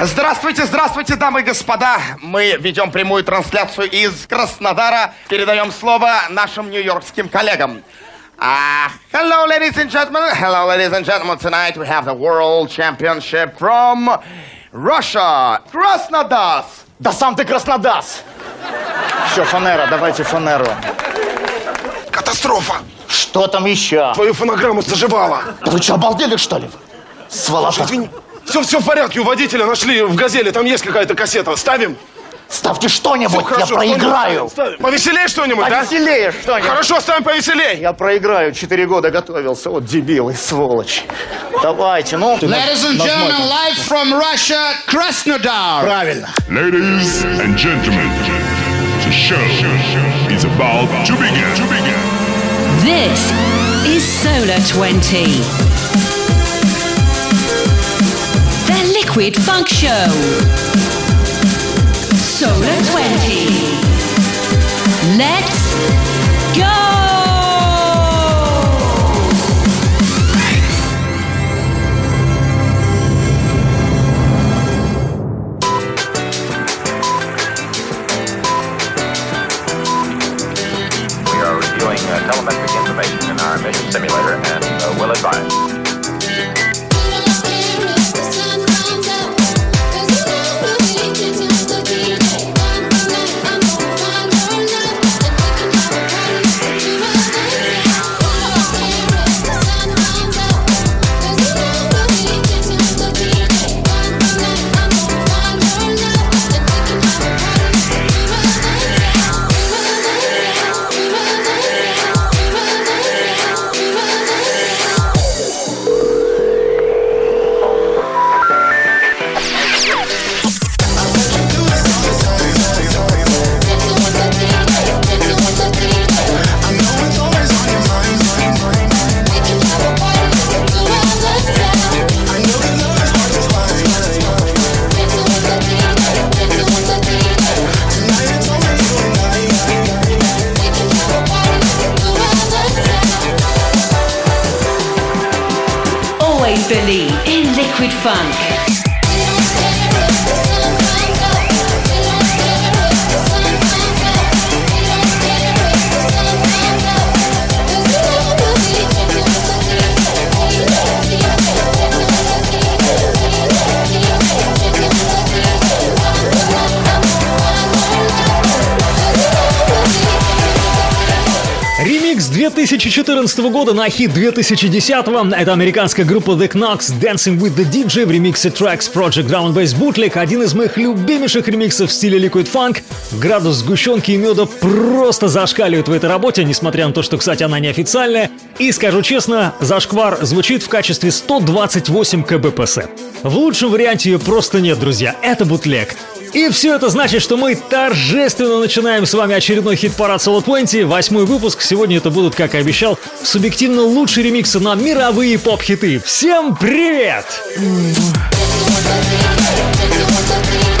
Здравствуйте, здравствуйте, дамы и господа. Мы ведем прямую трансляцию из Краснодара. Передаем слово нашим нью-йоркским коллегам. Uh, hello, ladies and gentlemen. Hello, ladies and gentlemen. Tonight we have the World Championship from Russia. Krasnodar. Да сам ты Краснодас! Все, фанера, давайте фанеру. Катастрофа! Что там еще? Твою фонограмму заживала. Да вы что, обалдели, что ли? Сволота. Извини. Все, все в порядке, у водителя нашли в «Газели», там есть какая-то кассета. Ставим? Ставьте что-нибудь, я хорошо, проиграю. что-нибудь ставим. Повеселее что-нибудь, да? Повеселее что-нибудь. Хорошо, ставим повеселее. Я проиграю, четыре года готовился, вот дебилы, сволочь. Давайте, ну. Ladies and gentlemen, live from Russia, Krasnodar. Правильно. Ladies and gentlemen, the show is about to begin. To begin. This is Solar 20. Liquid Funk Show. Solar 20. Let's go! We are reviewing uh, telemetric information in our mission simulator and uh, will advise. Funk. 2014 года на хит 2010 Это американская группа The Knox Dancing with the DJ в ремиксе Tracks Project Ground Bass Bootleg. Один из моих любимейших ремиксов в стиле Liquid Funk. Градус сгущенки и меда просто зашкаливает в этой работе, несмотря на то, что, кстати, она неофициальная. И скажу честно, зашквар звучит в качестве 128 кбпс. В лучшем варианте ее просто нет, друзья. Это бутлег. И все это значит, что мы торжественно начинаем с вами очередной хит-парад Solo 20, восьмой выпуск. Сегодня это будут, как и обещал, субъективно лучшие ремиксы на мировые поп-хиты. Всем привет! Скажу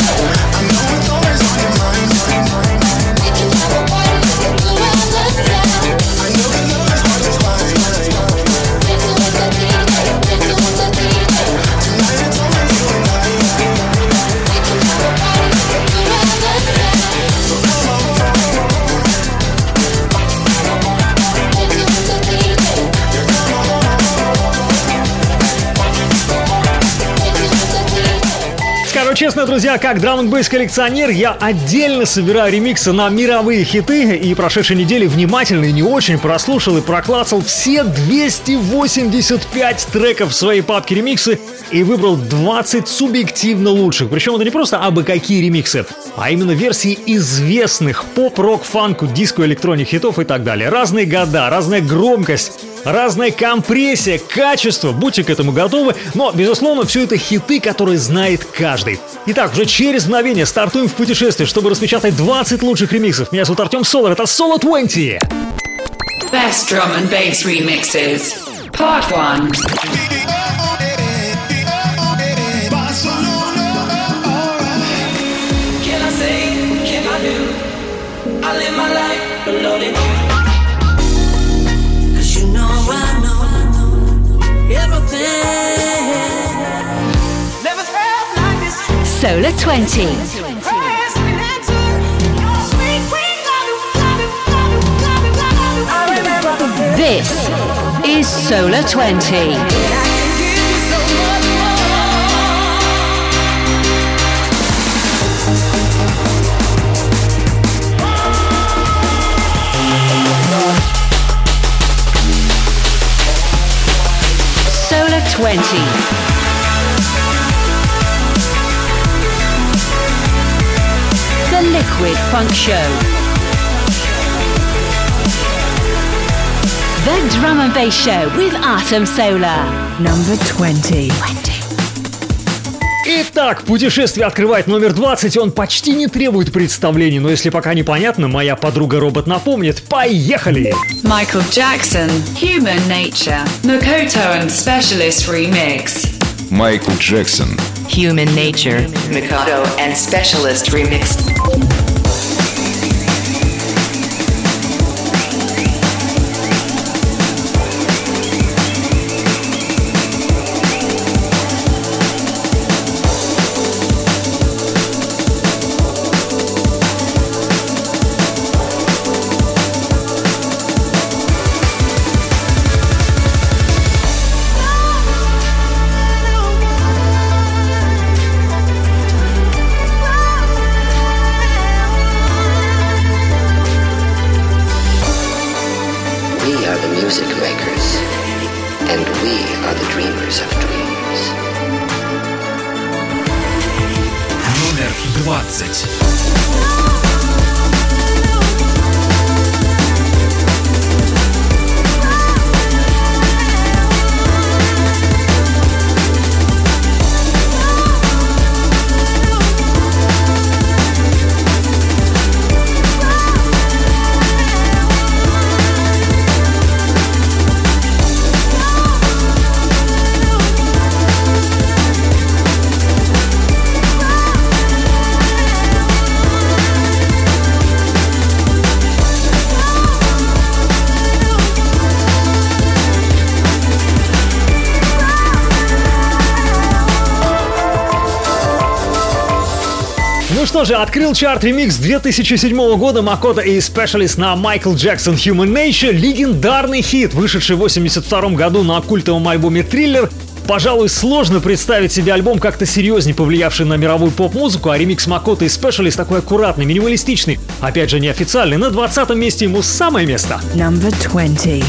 честно, друзья, как драм н коллекционер, я отдельно собираю ремиксы на мировые хиты, и прошедшей недели внимательно и не очень прослушал и проклацал все 285 треков в своей папке ремиксы и выбрал 20 субъективно лучших. Причем это не просто абы какие ремиксы, а именно версии известных поп, рок, фанку, диско, электроник хитов и так далее. Разные года, разная громкость, разная компрессия, качество, будьте к этому готовы, но, безусловно, все это хиты, которые знает каждый. Итак, уже через мгновение стартуем в путешествие, чтобы распечатать 20 лучших ремиксов. Меня зовут Артем Солар, это Соло 20. Best drum and bass remixes. Part 1. Solar 20. This is Solar 20. Solar 20. Liquid Funk Show. The Drum and Bass Show with Atom Solar. Number 20. Итак, путешествие открывает номер 20, он почти не требует представлений, но если пока непонятно, моя подруга-робот напомнит. Поехали! Michael Jackson, Human Nature, Makoto and Specialist Remix. Майкл Джексон. Human Nature, Mikado and Specialist Remix. Что же, открыл чарт ремикс 2007 года Макота и Specialist на Michael Jackson Human Nature, легендарный хит, вышедший в 82 году на культовом альбоме Thriller. Пожалуй, сложно представить себе альбом как-то серьезнее повлиявший на мировую поп-музыку, а ремикс Макота и Specialist такой аккуратный, минималистичный, опять же неофициальный. На 20 месте ему самое место. Number 20.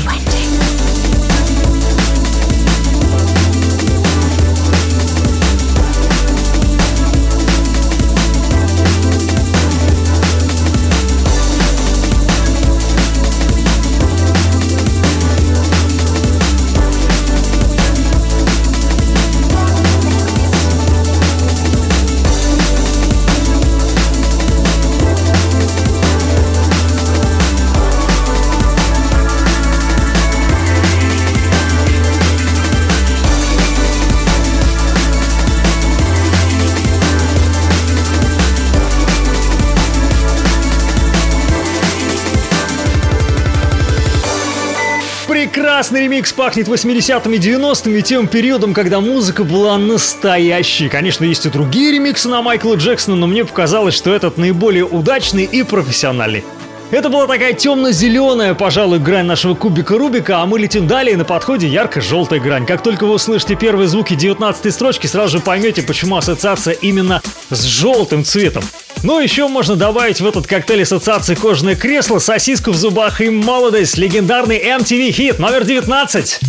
Прекрасный ремикс пахнет 80-ми 90-ми, тем периодом, когда музыка была настоящей. Конечно, есть и другие ремиксы на Майкла Джексона, но мне показалось, что этот наиболее удачный и профессиональный. Это была такая темно-зеленая, пожалуй, грань нашего кубика Рубика, а мы летим далее, на подходе ярко-желтая грань. Как только вы услышите первые звуки 19 строчки, сразу же поймете, почему ассоциация именно с желтым цветом. Ну, еще можно добавить в этот коктейль ассоциации кожаное кресло, сосиску в зубах и молодость. Легендарный MTV хит номер 19.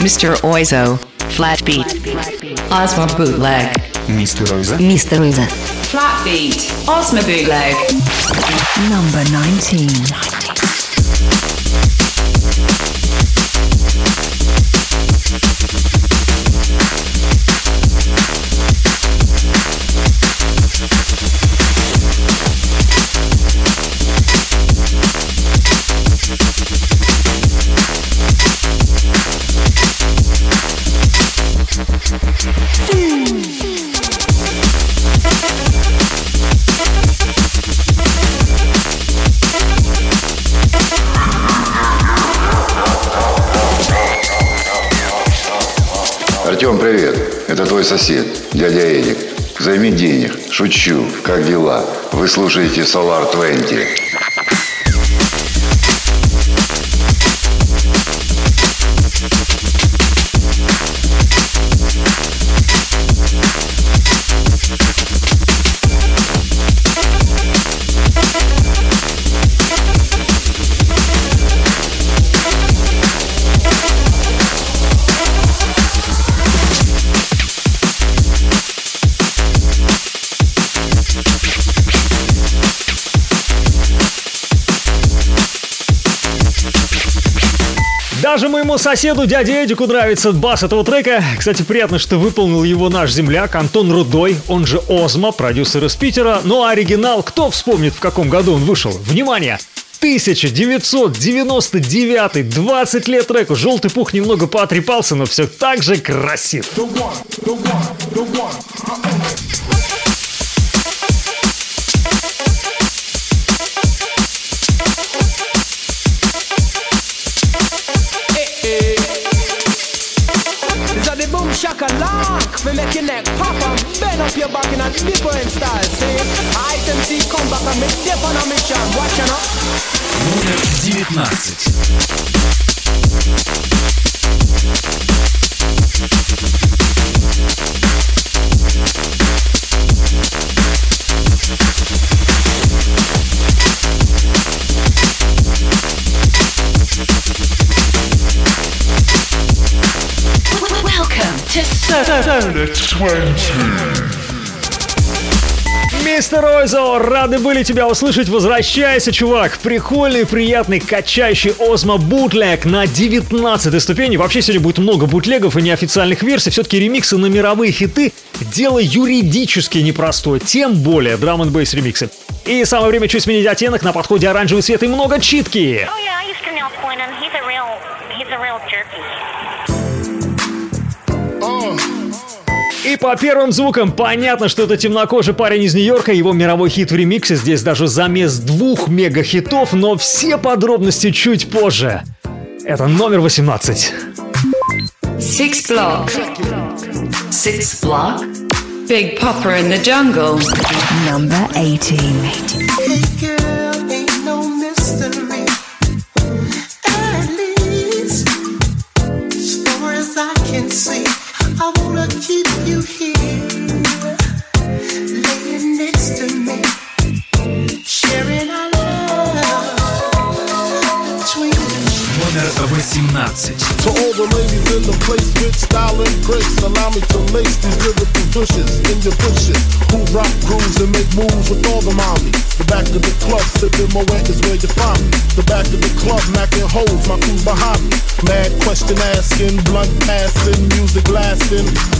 Mr. Oizo, Flat Beat. Osmo Bootleg. Мистер Ойза. Mr. User. Flat Beat, Osmo Bootleg. Number 19. Сосед, дядя Эдик. Займи денег. Шучу. Как дела? Вы слушаете Solar 20. Соседу, дяде Эдику, нравится бас этого трека. Кстати, приятно, что выполнил его наш земляк Антон Рудой, он же Озма, продюсер из Питера. Ну а оригинал, кто вспомнит, в каком году он вышел? Внимание! 1999, 20 лет треку. Желтый пух немного поотрепался, но все так же красив. These lock for make your neck pop and bend up your back in a different style. See, item C come back and make dip on a mission. Watch out. Номер 19. Мистер Ойзо, рады были тебя услышать. Возвращайся, чувак. Прикольный, приятный, качающий Озма бутлег на 19 ступени. Вообще сегодня будет много бутлегов и неофициальных версий. Все-таки ремиксы на мировые хиты – дело юридически непростое. Тем более драм н бейс ремиксы. И самое время чуть сменить оттенок. На подходе оранжевый цвет и много читки. Oh yeah, И по первым звукам понятно, что это темнокожий парень из Нью-Йорка, его мировой хит в ремиксе, здесь даже замес двух мега-хитов, но все подробности чуть позже. Это номер 18. Six Block. Six Block. Big wet is where you find me. The back of the club, macking holes, my crew's behind me. Mad question asking, blunt passing, music lasting.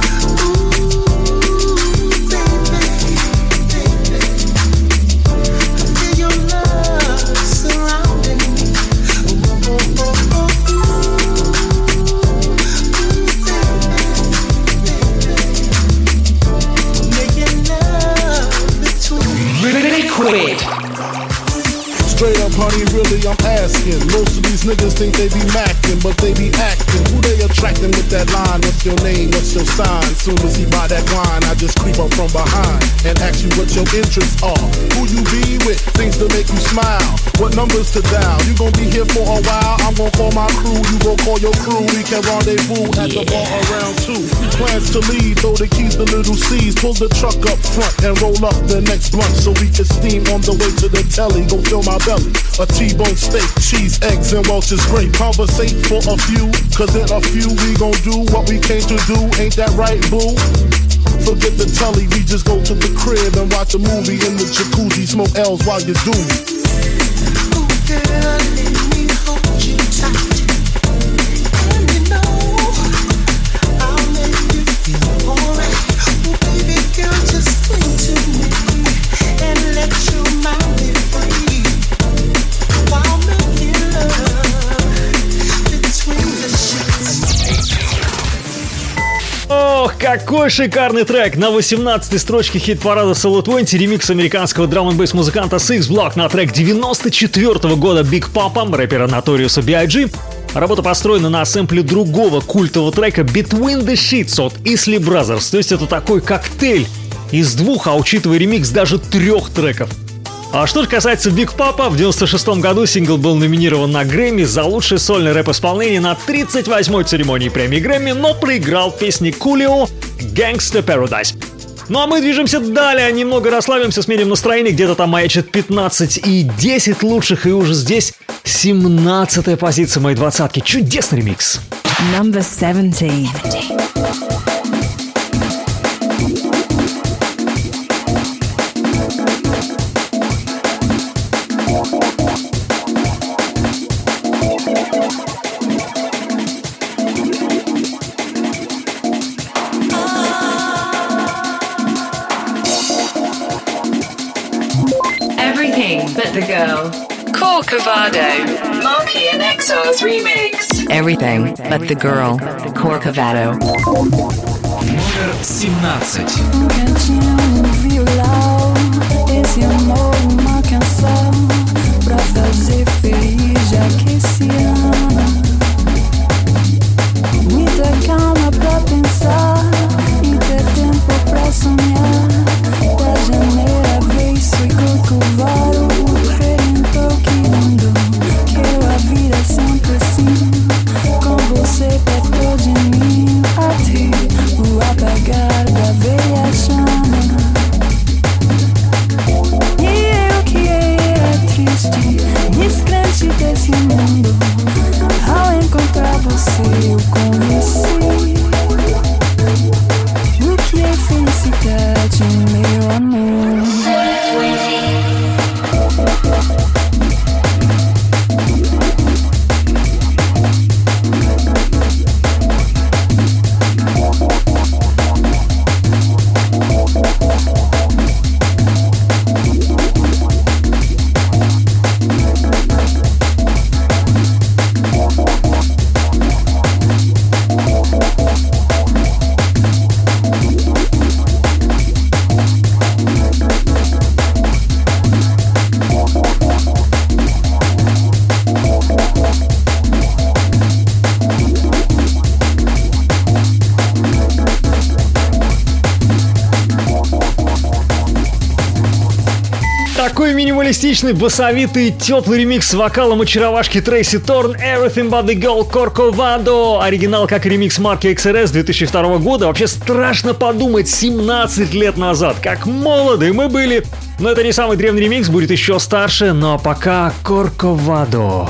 Honey, really, I'm asking. Most of these niggas think they be macking, but they be acting. Who they attracting with that line? What's your name? What's your sign? Soon as he buy that wine, I just creep up from behind and ask you what your interests are. Who you be with? Things to make you smile. What numbers to dial? You gon' be here for a while. I'm gon' call my crew. You gon' call your crew. We can rendezvous at the bar around two. Plans to leave, throw the keys to little C's. Pull the truck up front and roll up the next blunt so we can steam on the way to the telly. Go fill my belly. A T-bone steak, cheese, eggs, and Welch's grape. Conversate for a few, cause in a few we gon' do what we came to do. Ain't that right, boo? Forget the telly, we just go to the crib and watch a movie in the jacuzzi. Smoke L's while you do me. Girl, Какой шикарный трек! На 18-й строчке хит-парада Solo 20 ремикс американского drum n музыканта Six Block на трек 94 -го года Big Poppa, рэпера Notorious B.I.G. Работа построена на сэмпле другого культового трека Between the Sheets от Isley Brothers. То есть это такой коктейль из двух, а учитывая ремикс, даже трех треков. А что же касается Big Poppa, в 96 году сингл был номинирован на Грэмми за лучшее сольное рэп-исполнение на 38-й церемонии премии Грэмми, но проиграл песни Coolio «Gangsta Paradise». Ну а мы движемся далее, немного расслабимся, сменим настроение, где-то там маячит 15 и 10 лучших, и уже здесь 17 позиция моей двадцатки. Чудесный ремикс. Number 17. 17. The Girl. Corcovado. Marky and Exo's remix. Everything but the girl. Corcovado. Number 17. Pensar. Минималистичный, басовитый, теплый ремикс с вокалом очаровашки Трейси Торн Everything But The Girl Corcovado. Оригинал как ремикс марки XRS 2002 года. Вообще страшно подумать, 17 лет назад, как молоды мы были. Но это не самый древний ремикс, будет еще старше, но пока Corcovado.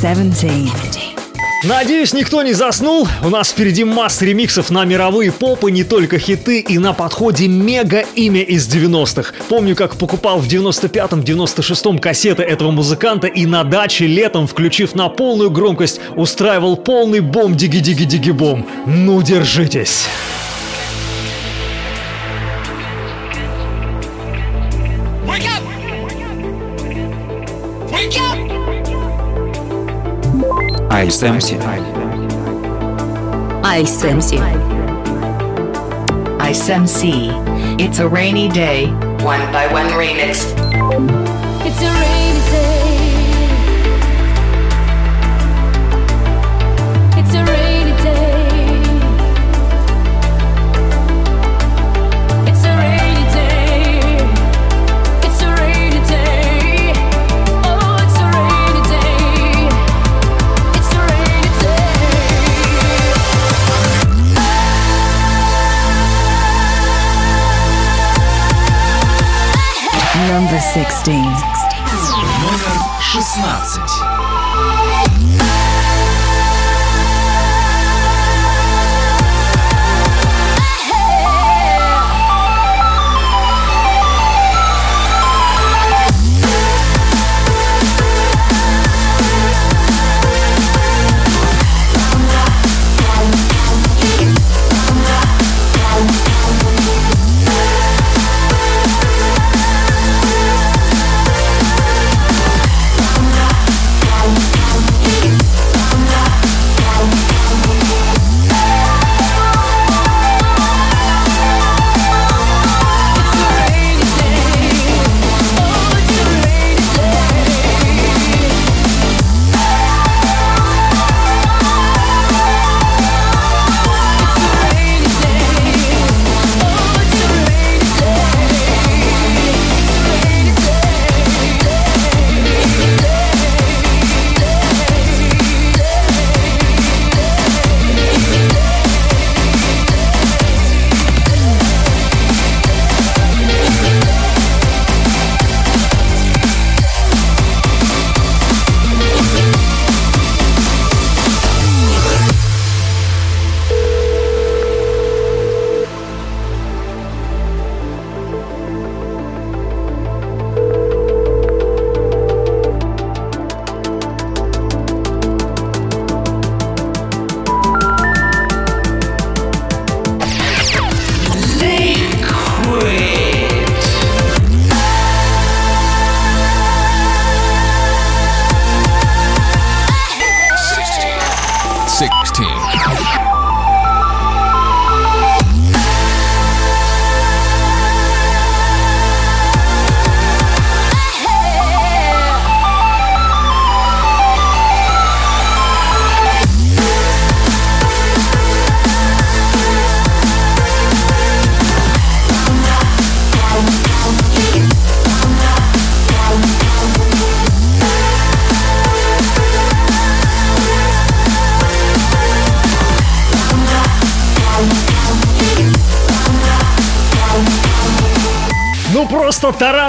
17. Надеюсь, никто не заснул. У нас впереди масса ремиксов на мировые попы, не только хиты, и на подходе мега имя из 90-х. Помню, как покупал в 95-м, 96-м кассеты этого музыканта и на даче летом, включив на полную громкость, устраивал полный бом-диги-диги-диги-бом. Ну, держитесь. Ice MC. Ice MC. Ice MC. It's a rainy day. One by one remix. It's a rainy day. 16. Номер 16.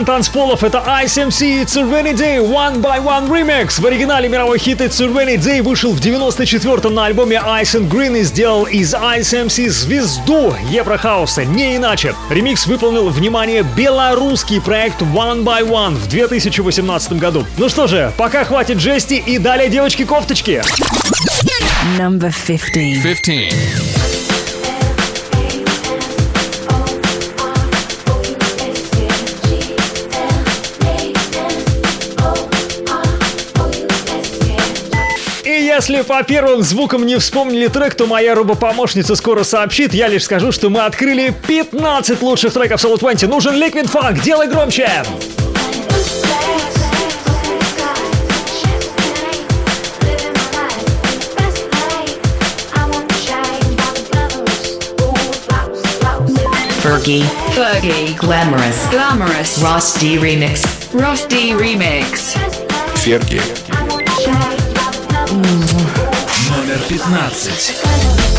Таран танцполов это Ice MC a Rainy Day One by One Remix. В оригинале мировой хит It's a Rainy Day вышел в 94-м на альбоме Ice and Green и сделал из Ice MC звезду Еврохауса, не иначе. Ремикс выполнил, внимание, белорусский проект One by One в 2018 году. Ну что же, пока хватит жести и далее девочки-кофточки. Number 15. 15. Если по первым звукам не вспомнили трек, то моя робопомощница скоро сообщит. Я лишь скажу, что мы открыли 15 лучших треков Solo 20. Нужен Liquid Funk, делай громче! Fergie. Fergie. Glamorous. Glamorous. Ross D remix. Ross D Remix. Ферги. Номер 15.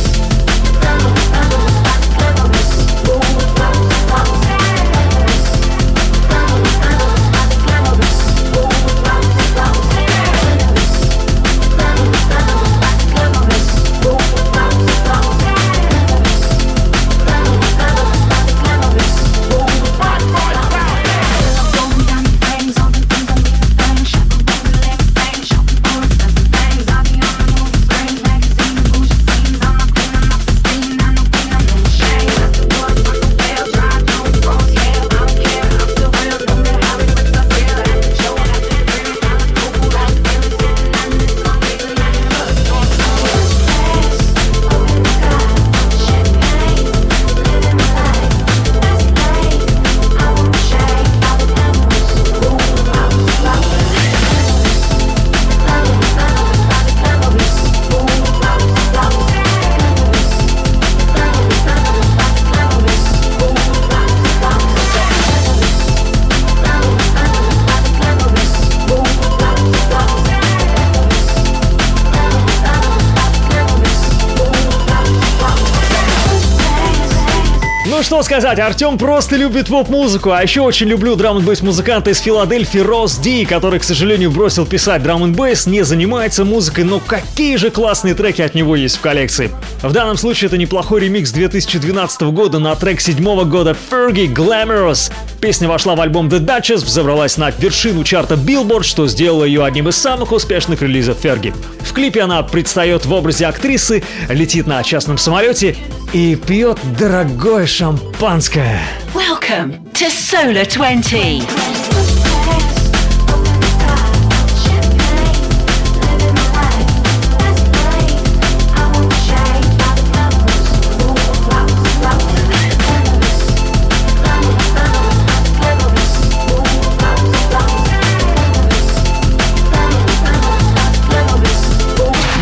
Что сказать, Артем просто любит поп-музыку, а еще очень люблю драм н музыканта из Филадельфии Рос Ди, который, к сожалению, бросил писать драм н не занимается музыкой, но какие же классные треки от него есть в коллекции. В данном случае это неплохой ремикс 2012 года на трек седьмого года Fergie Glamorous. Песня вошла в альбом The Duchess, взобралась на вершину чарта Billboard, что сделало ее одним из самых успешных релизов Ферги. В клипе она предстает в образе актрисы, летит на частном самолете и пьет дорогое шампанское. Welcome to Solar 20.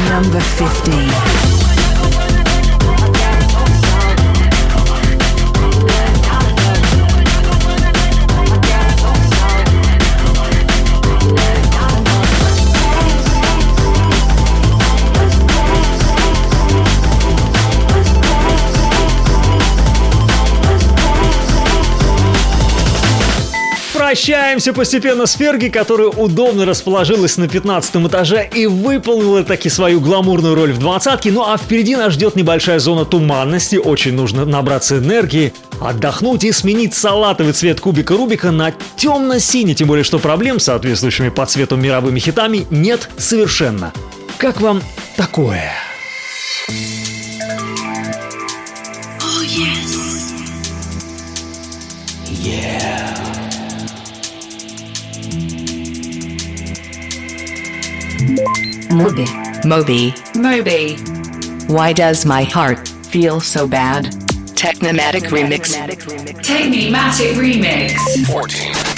Number 15. Прощаемся постепенно с Ферги, которая удобно расположилась на 15 этаже и выполнила таки свою гламурную роль в двадцатке. Ну а впереди нас ждет небольшая зона туманности. Очень нужно набраться энергии, отдохнуть и сменить салатовый цвет кубика Рубика на темно-синий. Тем более, что проблем с соответствующими по цвету мировыми хитами нет совершенно. Как вам такое? Oh, yes. Moby. Moby. Moby. Why does my heart feel so bad? Technomatic remix. Technimatic Remix. 14.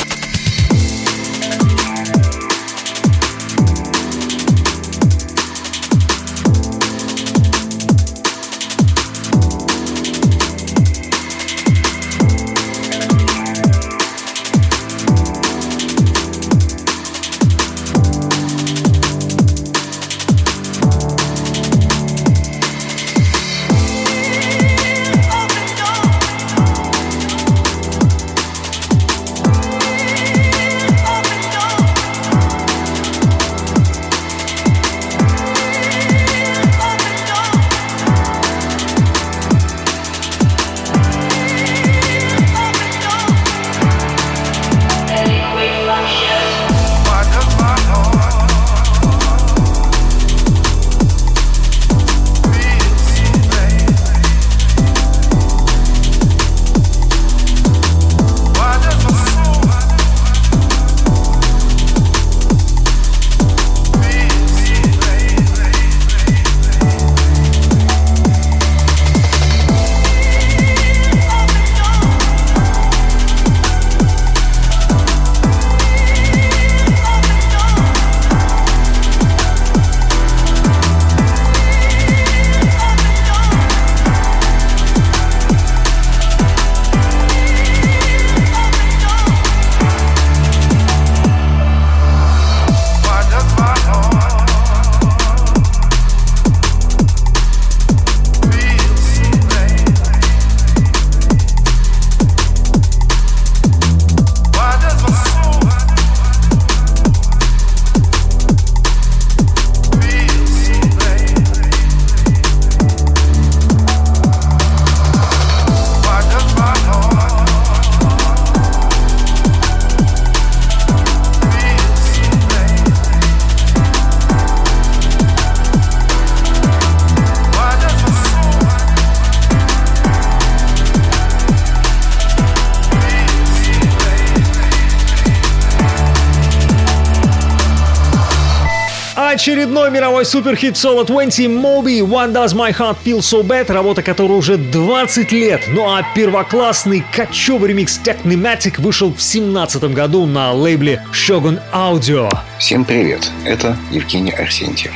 Очередной мировой суперхит Solo 20 Moby One Does My Heart Feel So Bad, работа которой уже 20 лет. Ну а первоклассный кочевый ремикс Technimatic вышел в 17 году на лейбле Shogun Audio. Всем привет, это Евгений Арсентьев.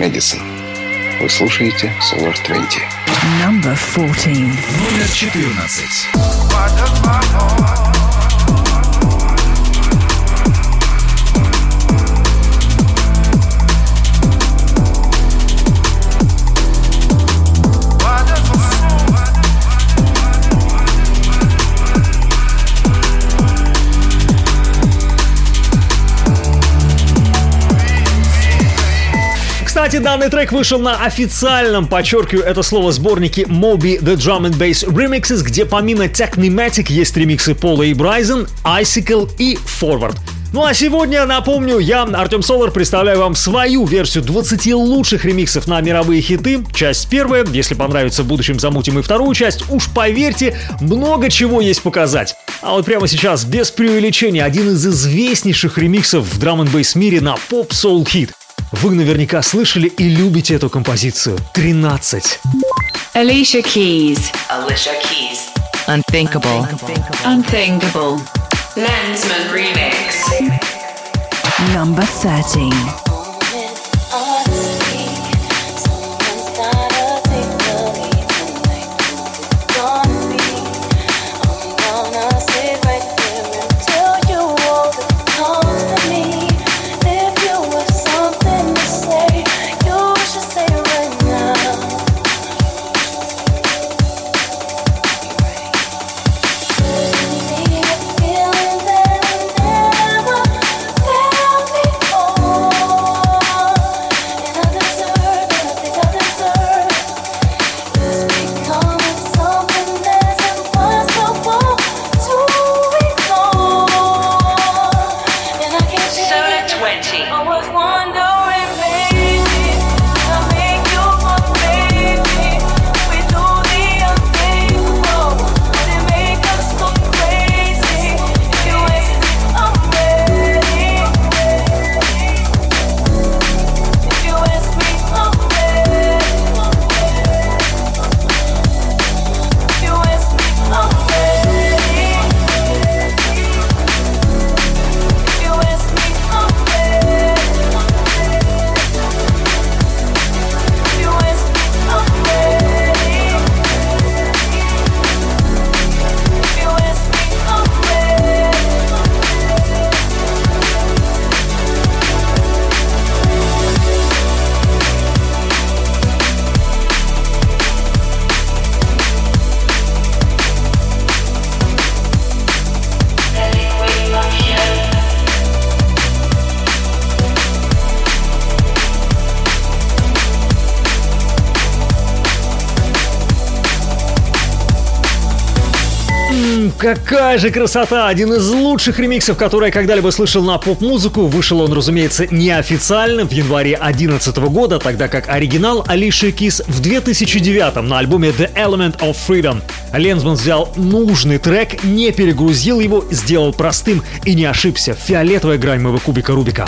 Эдисон. Вы слушаете Solar 20. Number 14. Номер 14. Кстати, данный трек вышел на официальном, подчеркиваю это слово, сборнике Moby The Drum and Bass Remixes, где помимо Technimatic есть ремиксы Пола и Брайзен, Icicle и Forward. Ну а сегодня, напомню, я, Артем Солар, представляю вам свою версию 20 лучших ремиксов на мировые хиты. Часть первая, если понравится в будущем замутим и вторую часть, уж поверьте, много чего есть показать. А вот прямо сейчас, без преувеличения, один из известнейших ремиксов в драм н мире на поп-соул хит. Вы наверняка слышали и любите эту композицию. 13. Alicia Keys. Alicia Keys. Unthinkable. Unthinkable. Lensman Remix. Number 13. Какая же красота! Один из лучших ремиксов, который я когда-либо слышал на поп-музыку. Вышел он, разумеется, неофициально в январе 2011 года, тогда как оригинал Алиши Кис в 2009 на альбоме The Element of Freedom. Ленсман взял нужный трек, не перегрузил его, сделал простым и не ошибся. Фиолетовая грань моего кубика Рубика.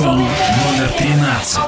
Номер 13.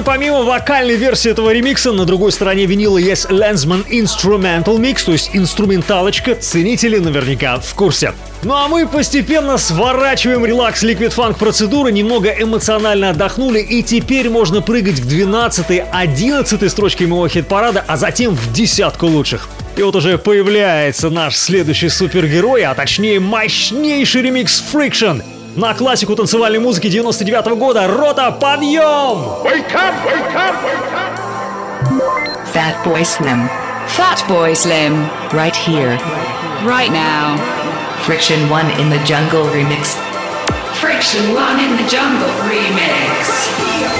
Кстати, помимо вокальной версии этого ремикса, на другой стороне винила есть Lensman Instrumental Mix, то есть инструменталочка, ценители наверняка в курсе. Ну а мы постепенно сворачиваем релакс Liquid Funk процедуры, немного эмоционально отдохнули, и теперь можно прыгать к 12-11 строчке моего хит-парада, а затем в десятку лучших. И вот уже появляется наш следующий супергерой, а точнее мощнейший ремикс Friction на классику танцевальной музыки 99 года «Рота, подъем!» Fat Boy Slim. Fat Boy Slim. Right here. Right now. Friction 1 in the Jungle remix. Friction One in the Jungle remix.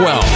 12.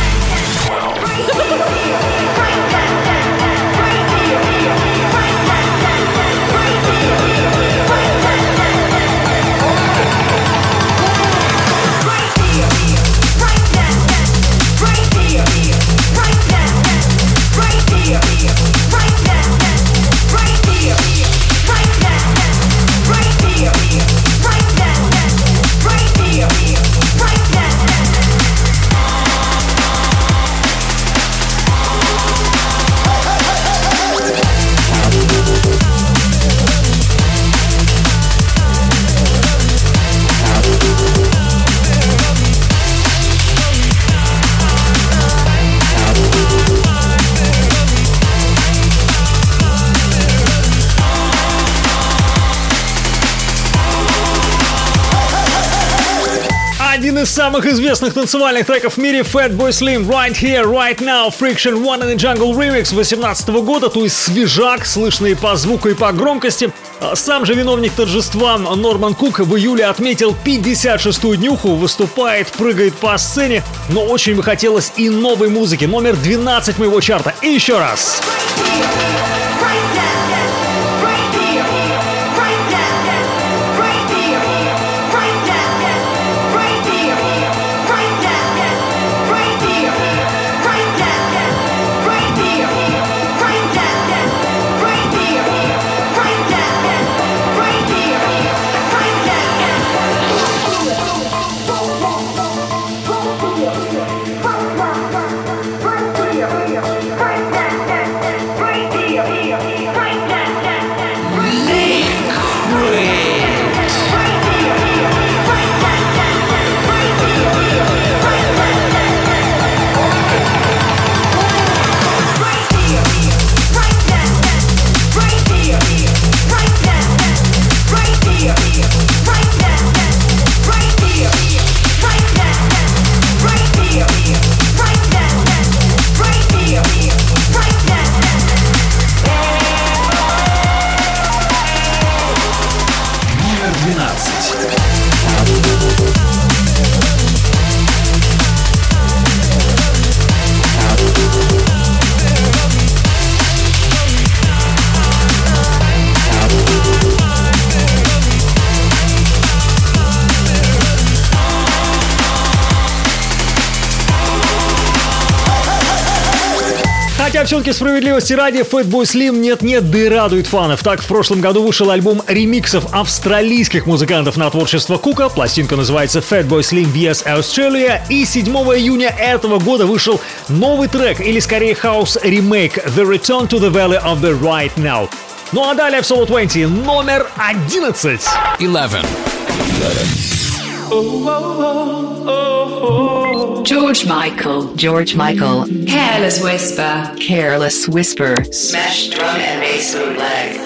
Из самых известных танцевальных треков в мире Fatboy Slim Right Here, Right Now, Friction One in the Jungle Remix 2018 года, то есть свежак, слышный по звуку и по громкости. А Сам же виновник торжества Норман Кук в июле отметил 56-ю днюху, выступает, прыгает по сцене, но очень бы хотелось и новой музыки, номер 12 моего чарта. И еще раз. Все-таки справедливости ради, Fatboy Slim нет-нет, да и радует фанов. Так, в прошлом году вышел альбом ремиксов австралийских музыкантов на творчество Кука. Пластинка называется Fatboy Slim vs Australia. И 7 июня этого года вышел новый трек, или скорее хаус ремейк The Return to the Valley of the Right Now. Ну а далее в Solo 20 номер 11. 11. George Michael. George Michael. Careless Whisper. Careless Whisper. Smash drum and bass bootleg.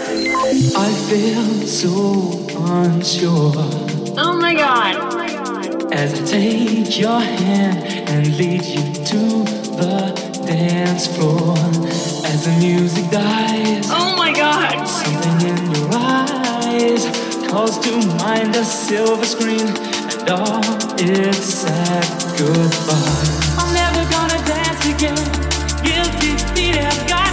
I feel so unsure Oh my god. as I take your hand and lead you to the dance floor. As the music dies, Oh my god. something in your eyes calls to mind a silver screen, Goodbye. I'm never gonna dance again. Guilty feet have got.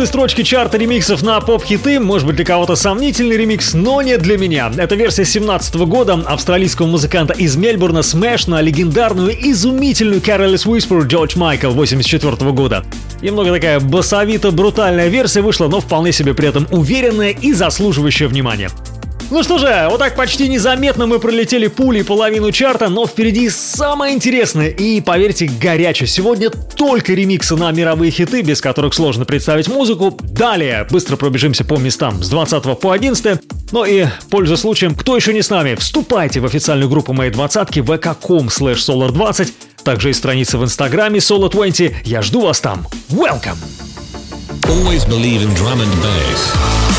11 строчке чарта ремиксов на поп-хиты, может быть для кого-то сомнительный ремикс, но не для меня. Это версия 17 года австралийского музыканта из Мельбурна Smash на легендарную, изумительную Careless Whisper Джордж Майкл 84 года. Немного такая басовито-брутальная версия вышла, но вполне себе при этом уверенная и заслуживающая внимания. Ну что же, вот так почти незаметно мы пролетели пулей половину чарта, но впереди самое интересное и, поверьте, горячее. Сегодня только ремиксы на мировые хиты, без которых сложно представить музыку. Далее быстро пробежимся по местам с 20 по 11. Ну и, пользуясь случаем, кто еще не с нами, вступайте в официальную группу моей двадцатки vk.com slash solar20, также и страница в инстаграме solar20. Я жду вас там. Welcome! Always believe in drum and bass.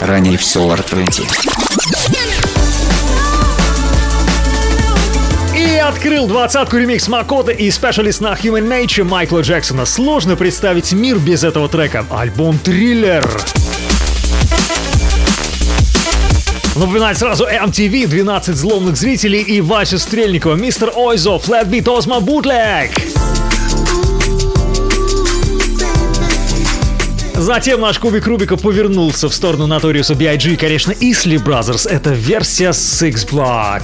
Ранее в Solar 20. И открыл двадцатку ремикс Макота и специалист на Human Nature Майкла Джексона. Сложно представить мир без этого трека. Альбом Триллер. Напоминать сразу MTV, 12 злобных зрителей и Вася Стрельникова, Мистер Ойзо, Flatbeat Озма Бутлег. Затем наш кубик Рубика повернулся в сторону Notorious B.I.G. Конечно, Isley Brothers. Это версия Six Block.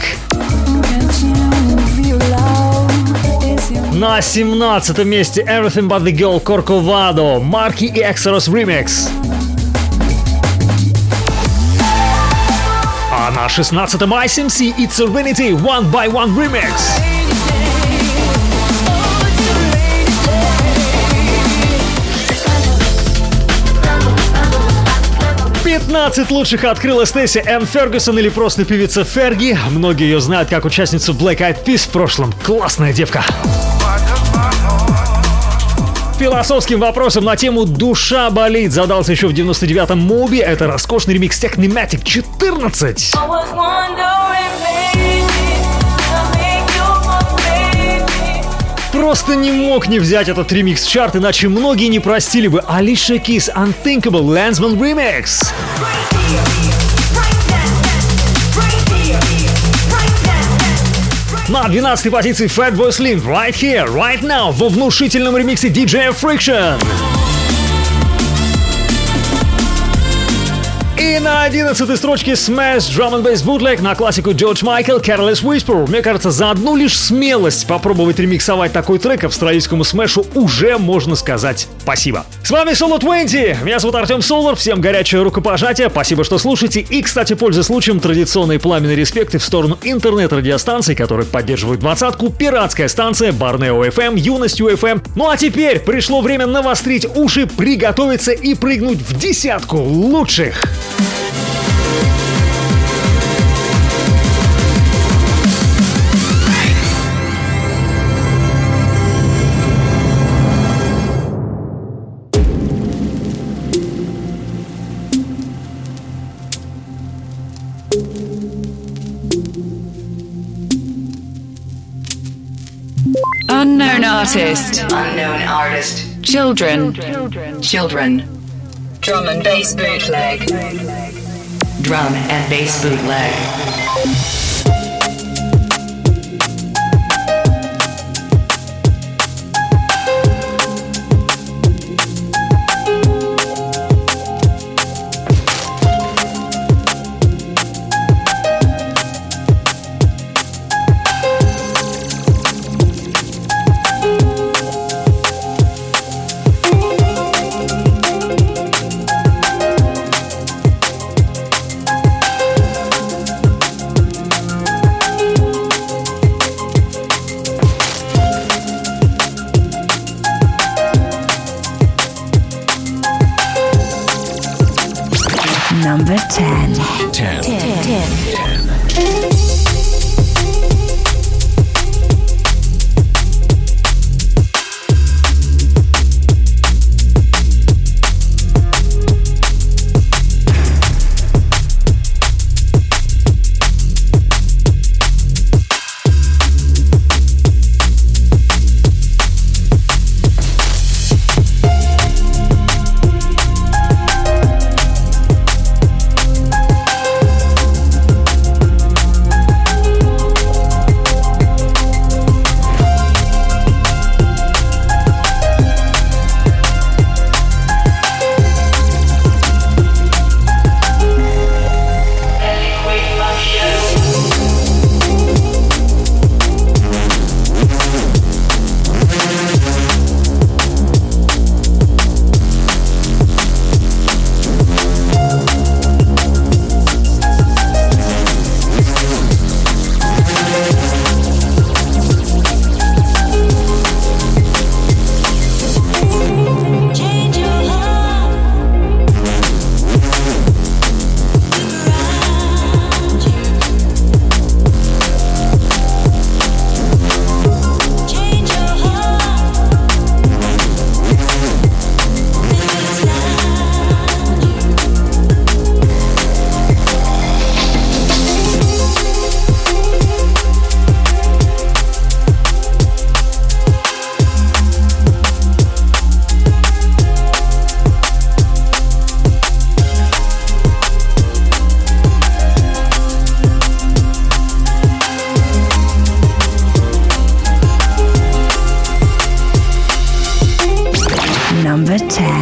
На 17 месте Everything But The Girl Corcovado, Марки и Exodus Remix. А на 16-м ICMC и Serenity One by One Remix. Пятнадцать лучших открыла Стейси Энн Фергюсон или просто певица Ферги. Многие ее знают как участницу Black Eyed Peas в прошлом. Классная девка. Философским вопросом на тему «Душа болит» задался еще в 99-м Моби. Это роскошный ремикс Technimatic 14. Просто не мог не взять этот ремикс в чарт, иначе многие не простили бы Alicia Keys Unthinkable Landsman Remix. На 12 позиции Fatboy Slim Right Here, Right Now во внушительном ремиксе DJ Friction. И на 11 строчке Smash Drum and Bass Bootleg на классику Джордж Майкл Careless Whisper. Мне кажется, за одну лишь смелость попробовать ремиксовать такой трек австралийскому смешу уже можно сказать спасибо. С вами Solo 20. Меня зовут Артем Солар. Всем горячее рукопожатие. Спасибо, что слушаете. И, кстати, пользуясь случаем, традиционные пламенные респекты в сторону интернет-радиостанций, которые поддерживают двадцатку, пиратская станция, Барнео FM, Юностью FM. Ну а теперь пришло время навострить уши, приготовиться и прыгнуть в десятку лучших. Unknown artist. Unknown artist. Children. Children. Drum and bass bootleg. Drum and bass bootleg.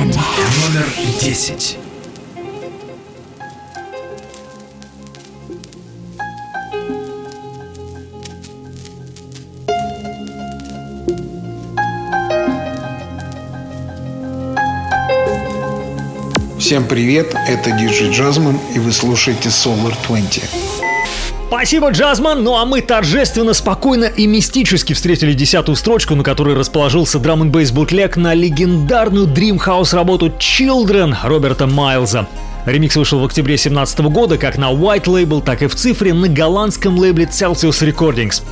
Номер 10. Всем привет, это диджей Джазман, и вы слушаете Solar 20. Спасибо, Джазман. Ну а мы торжественно, спокойно и мистически встретили десятую строчку, на которой расположился драм н бейс бутлег на легендарную Dream House работу Children Роберта Майлза. Ремикс вышел в октябре 2017 года как на White Label, так и в цифре на голландском лейбле Celsius Recordings.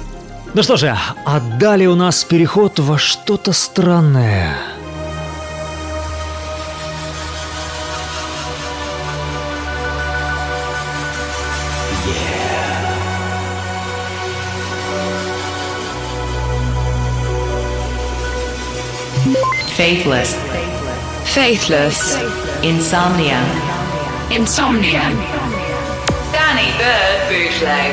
Ну что же, а далее у нас переход во что-то странное. Faithless. Faithless. Insomnia. Insomnia. Danny Bird bootleg.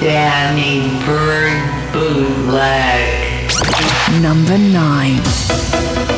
Danny Bird bootleg. Number 9.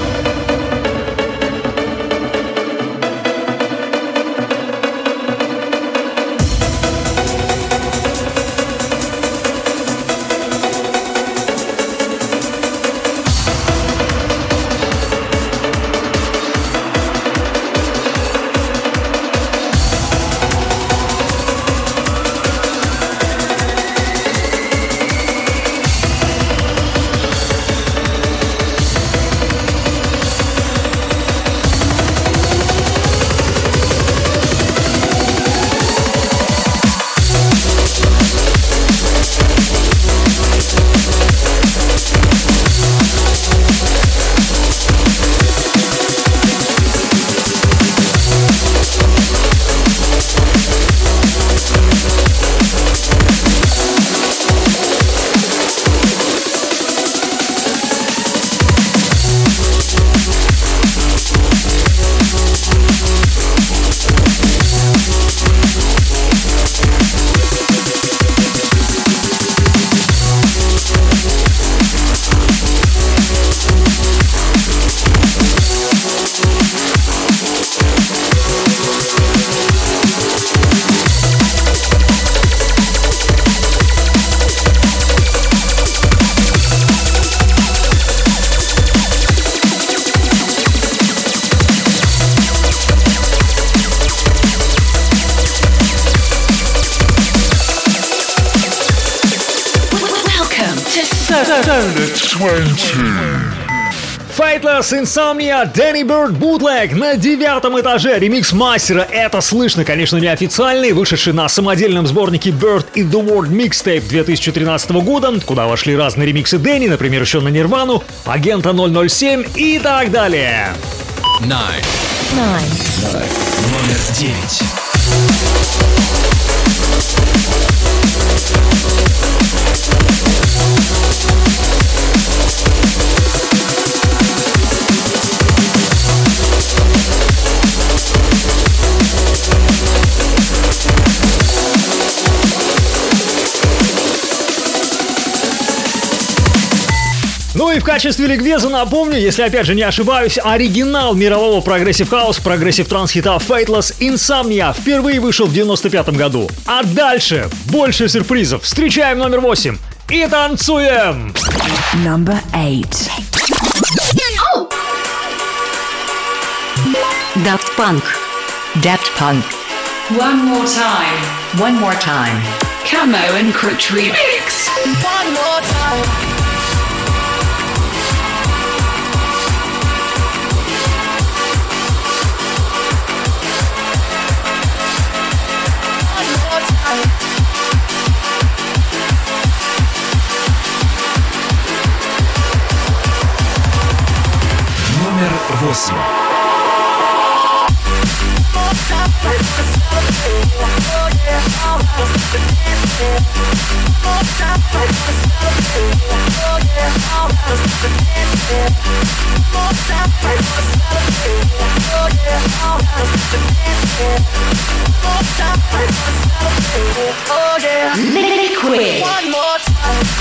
Fateless Insomnia Danny Bird Bootleg на девятом этаже. Ремикс мастера. Это слышно, конечно, неофициальный, вышедший на самодельном сборнике Bird in the World Mixtape 2013 года, куда вошли разные ремиксы Дэнни, например, еще на Нирвану, Агента 007 и так далее. Nine. Номер девять. В качестве ликбеза напомню, если опять же не ошибаюсь, оригинал мирового progressive house, progressive trance хита Faithless Insomnia впервые вышел в 95 году. А дальше больше сюрпризов. Встречаем номер 8 и танцуем! Number 8. Daft Punk. Daft Punk. One more time. One more time. Camo and Crutch remix. One more time. Номер восемь. Liquid. One more time.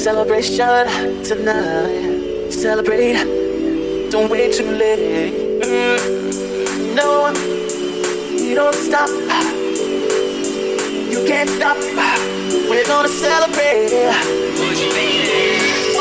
celebration tonight. Celebrate. Don't wait too late. Mm. No, you don't stop. You can't stop. We're gonna celebrate.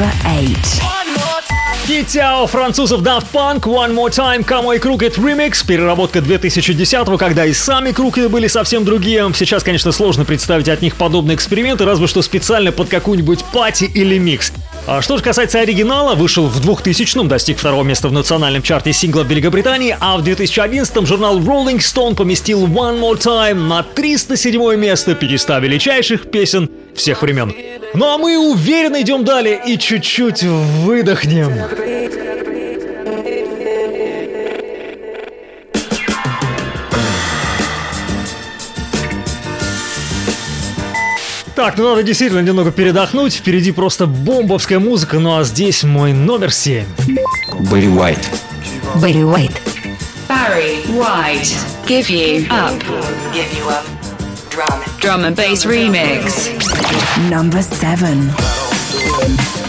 Number 8. One more time. Китяо французов Daft Punk One More Time Come и Crooked Remix Переработка 2010-го, когда и сами Crooked были совсем другие Сейчас, конечно, сложно представить от них подобные эксперименты Разве что специально под какую-нибудь пати или микс а что же касается оригинала, вышел в 2000-м, достиг второго места в национальном чарте сингла Великобритании, а в 2011-м журнал Rolling Stone поместил One More Time на 307 место 500 величайших песен всех времен. Ну а мы уверенно идем далее и чуть-чуть выдохнем. Так, ну надо действительно немного передохнуть. Впереди просто бомбовская музыка, ну а здесь мой номер 7. Барри Уайт. Barry White. Barry White. Give you up. Give you up. Drum. Drum and bass remix. Number 7.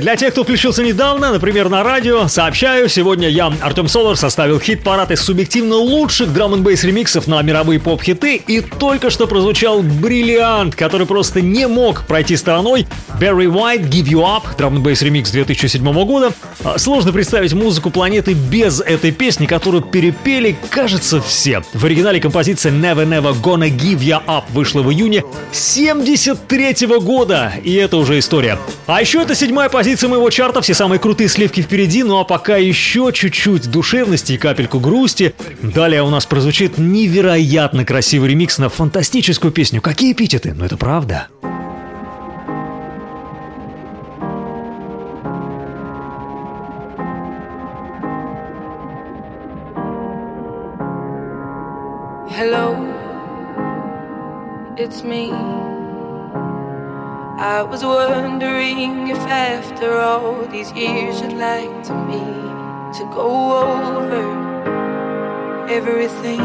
Для тех, кто включился недавно, например, на радио, сообщаю, сегодня я, Артем Солар, составил хит-парад из субъективно лучших драм н ремиксов на мировые поп-хиты, и только что прозвучал бриллиант, который просто не мог пройти стороной. Barry White, Give You Up, драм н ремикс 2007 года, а, сложно представить музыку планеты без этой песни, которую перепели, кажется, все. В оригинале композиция Never Never Gonna Give Ya Up вышла в июне 73 -го года, и это уже история. А еще это седьмая позиция моего чарта, все самые крутые сливки впереди, ну а пока еще чуть-чуть душевности и капельку грусти. Далее у нас прозвучит невероятно красивый ремикс на фантастическую песню. Какие эпитеты? Ну это правда. I was wondering if after all these years you'd like to me to go over everything.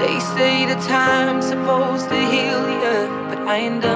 They say the time's supposed to heal you, but I ain't done.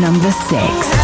Number six.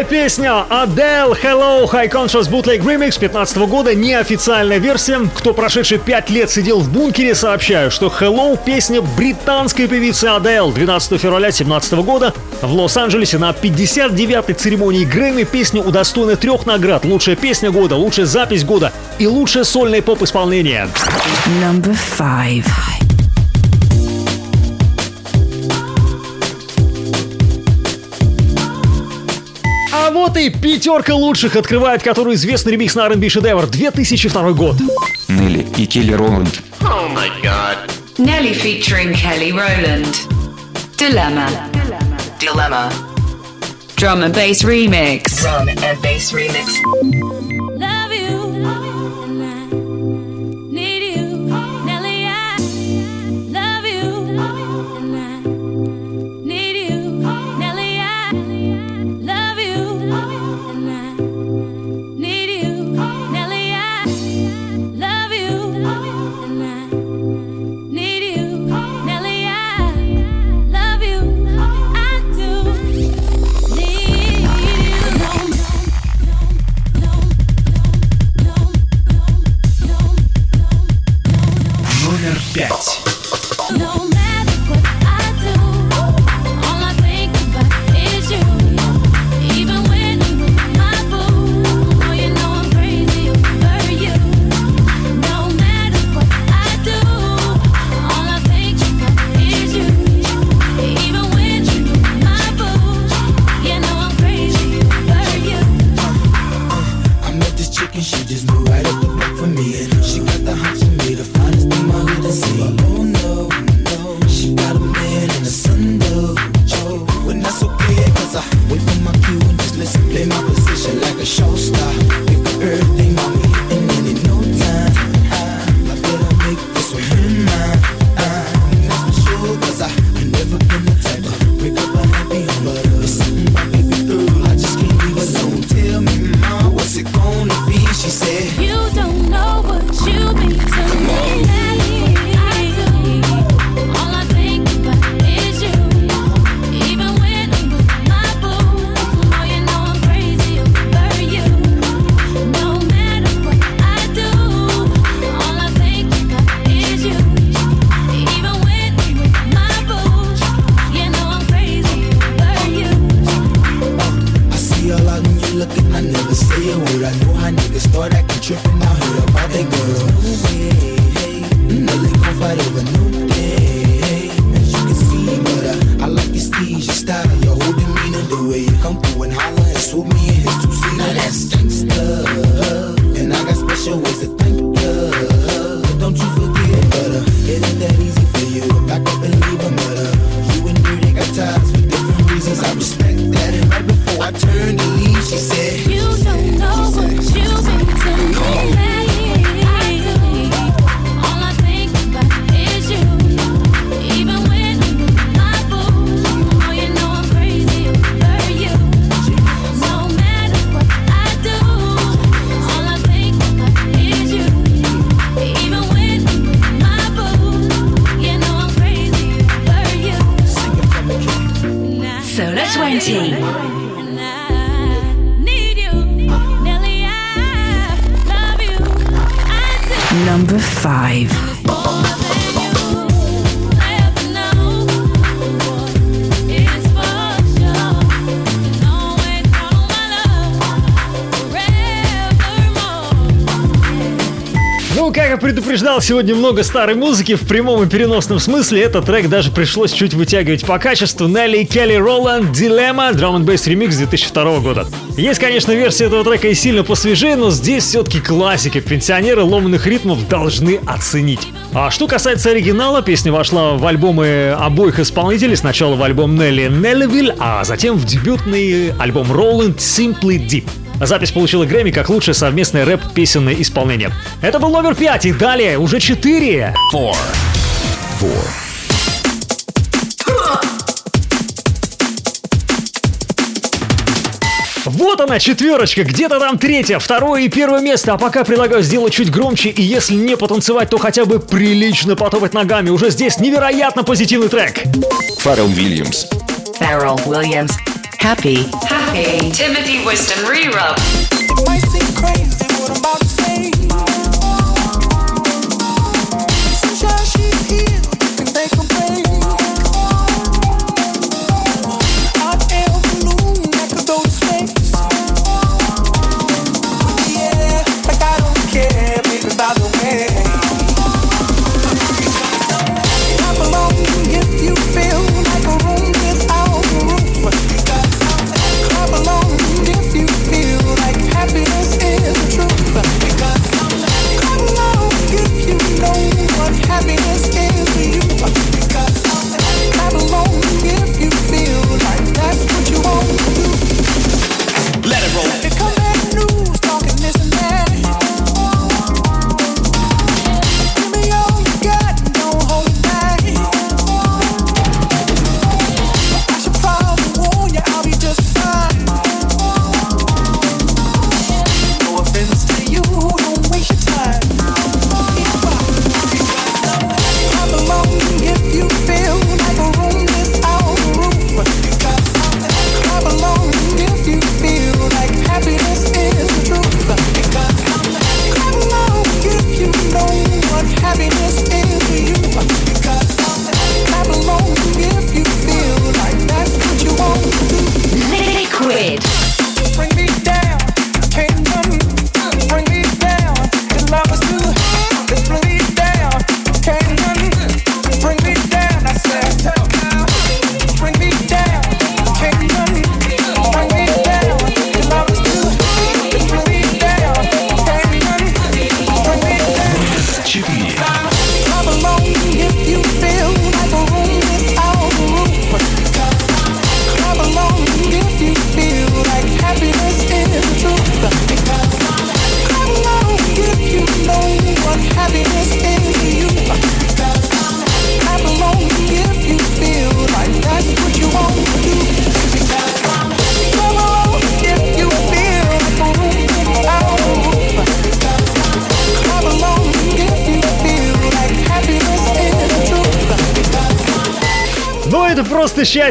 Новая песня Adele Hello High Conscious Bootleg Remix 15 года, неофициальная версия. Кто прошедший 5 лет сидел в бункере, сообщаю, что Hello – песня британской певицы Adele 12 февраля 2017 года. В Лос-Анджелесе на 59-й церемонии Грэмми песня удостоена трех наград. Лучшая песня года, лучшая запись года и лучшее сольное поп-исполнение. Number five. работы пятерка лучших открывает, который известный ремикс на R&B шедевр 2002 год. Нелли и Келли Роланд. Oh my god. Nelly featuring Kelly Rowland. Dilemma. Dilemma. Drum and bass remix. Drum and bass remix. сегодня много старой музыки в прямом и переносном смысле. Этот трек даже пришлось чуть вытягивать по качеству. Нелли и Келли Роланд «Дилемма» драм н бейс ремикс 2002 года. Есть, конечно, версия этого трека и сильно посвежее, но здесь все-таки классика. Пенсионеры ломанных ритмов должны оценить. А что касается оригинала, песня вошла в альбомы обоих исполнителей. Сначала в альбом Нелли Нелливиль, а затем в дебютный альбом Роланд «Simply Deep». Запись получила Грэмми как лучшее совместное рэп-песенное исполнение. Это был номер пять и далее уже 4. 4. 4. Вот она, четверочка, где-то там третья, второе и первое место. А пока предлагаю сделать чуть громче, и если не потанцевать, то хотя бы прилично потопать ногами. Уже здесь невероятно позитивный трек. Фаррелл Уильямс. Фаррелл Уильямс. Happy. Happy. Timothy Wisdom Rerub.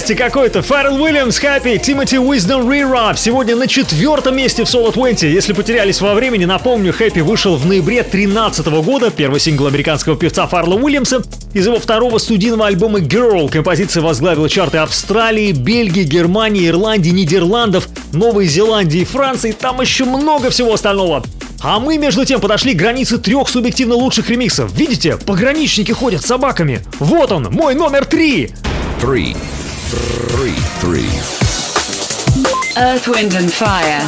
счастье какое-то. Фаррел Уильямс, Happy, Тимати Уиздом Рерап сегодня на четвертом месте в Соло 20. Если потерялись во времени, напомню, Happy вышел в ноябре 2013 года, первый сингл американского певца Фарла Уильямса. Из его второго студийного альбома Girl композиция возглавила чарты Австралии, Бельгии, Германии, Ирландии, Нидерландов, Новой Зеландии, Франции, там еще много всего остального. А мы, между тем, подошли к границе трех субъективно лучших ремиксов. Видите, пограничники ходят с собаками. Вот он, мой номер три. Three. Three. Three. Earth, Wind and Fire.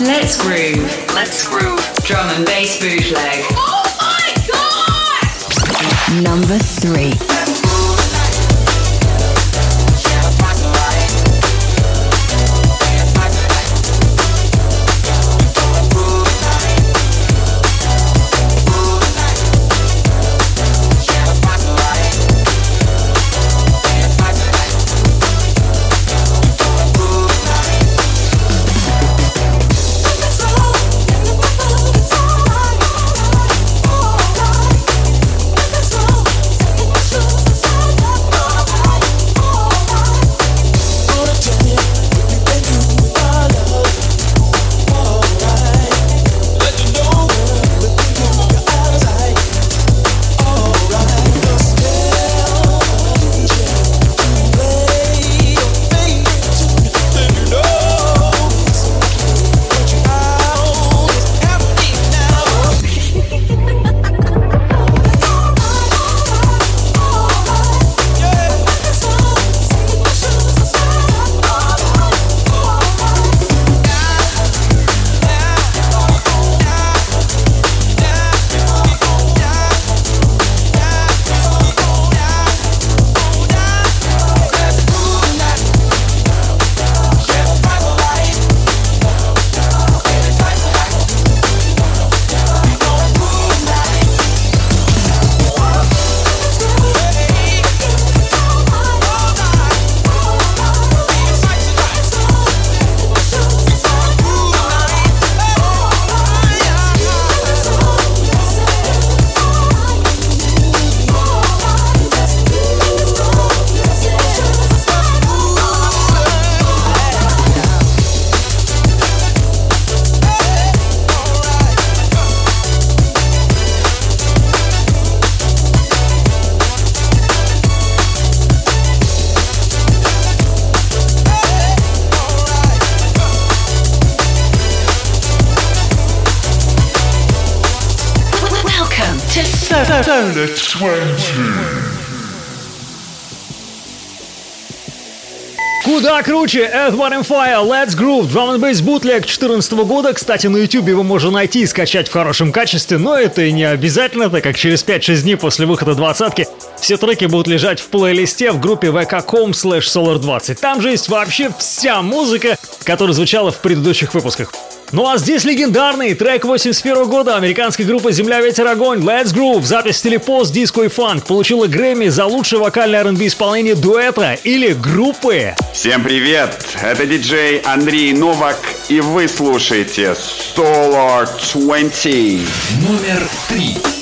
Let's groove. Let's groove. Drum and bass bootleg. Oh my god! Number three. Круче Earth, Wind and Fire, Let's Groove, Drum and Bass Bootleg 2014 года. Кстати, на YouTube его можно найти и скачать в хорошем качестве, но это и не обязательно, так как через 5-6 дней после выхода двадцатки все треки будут лежать в плейлисте в группе vk.com slash solar20. Там же есть вообще вся музыка, которая звучала в предыдущих выпусках. Ну а здесь легендарный трек 81 года американской группы «Земля, ветер, огонь» Let's Groove. Запись в стиле пост, диско и фанк получила Грэмми за лучшее вокальное R&B исполнение дуэта или группы. Всем привет! Это диджей Андрей Новак, и вы слушаете Solar 20. Номер три.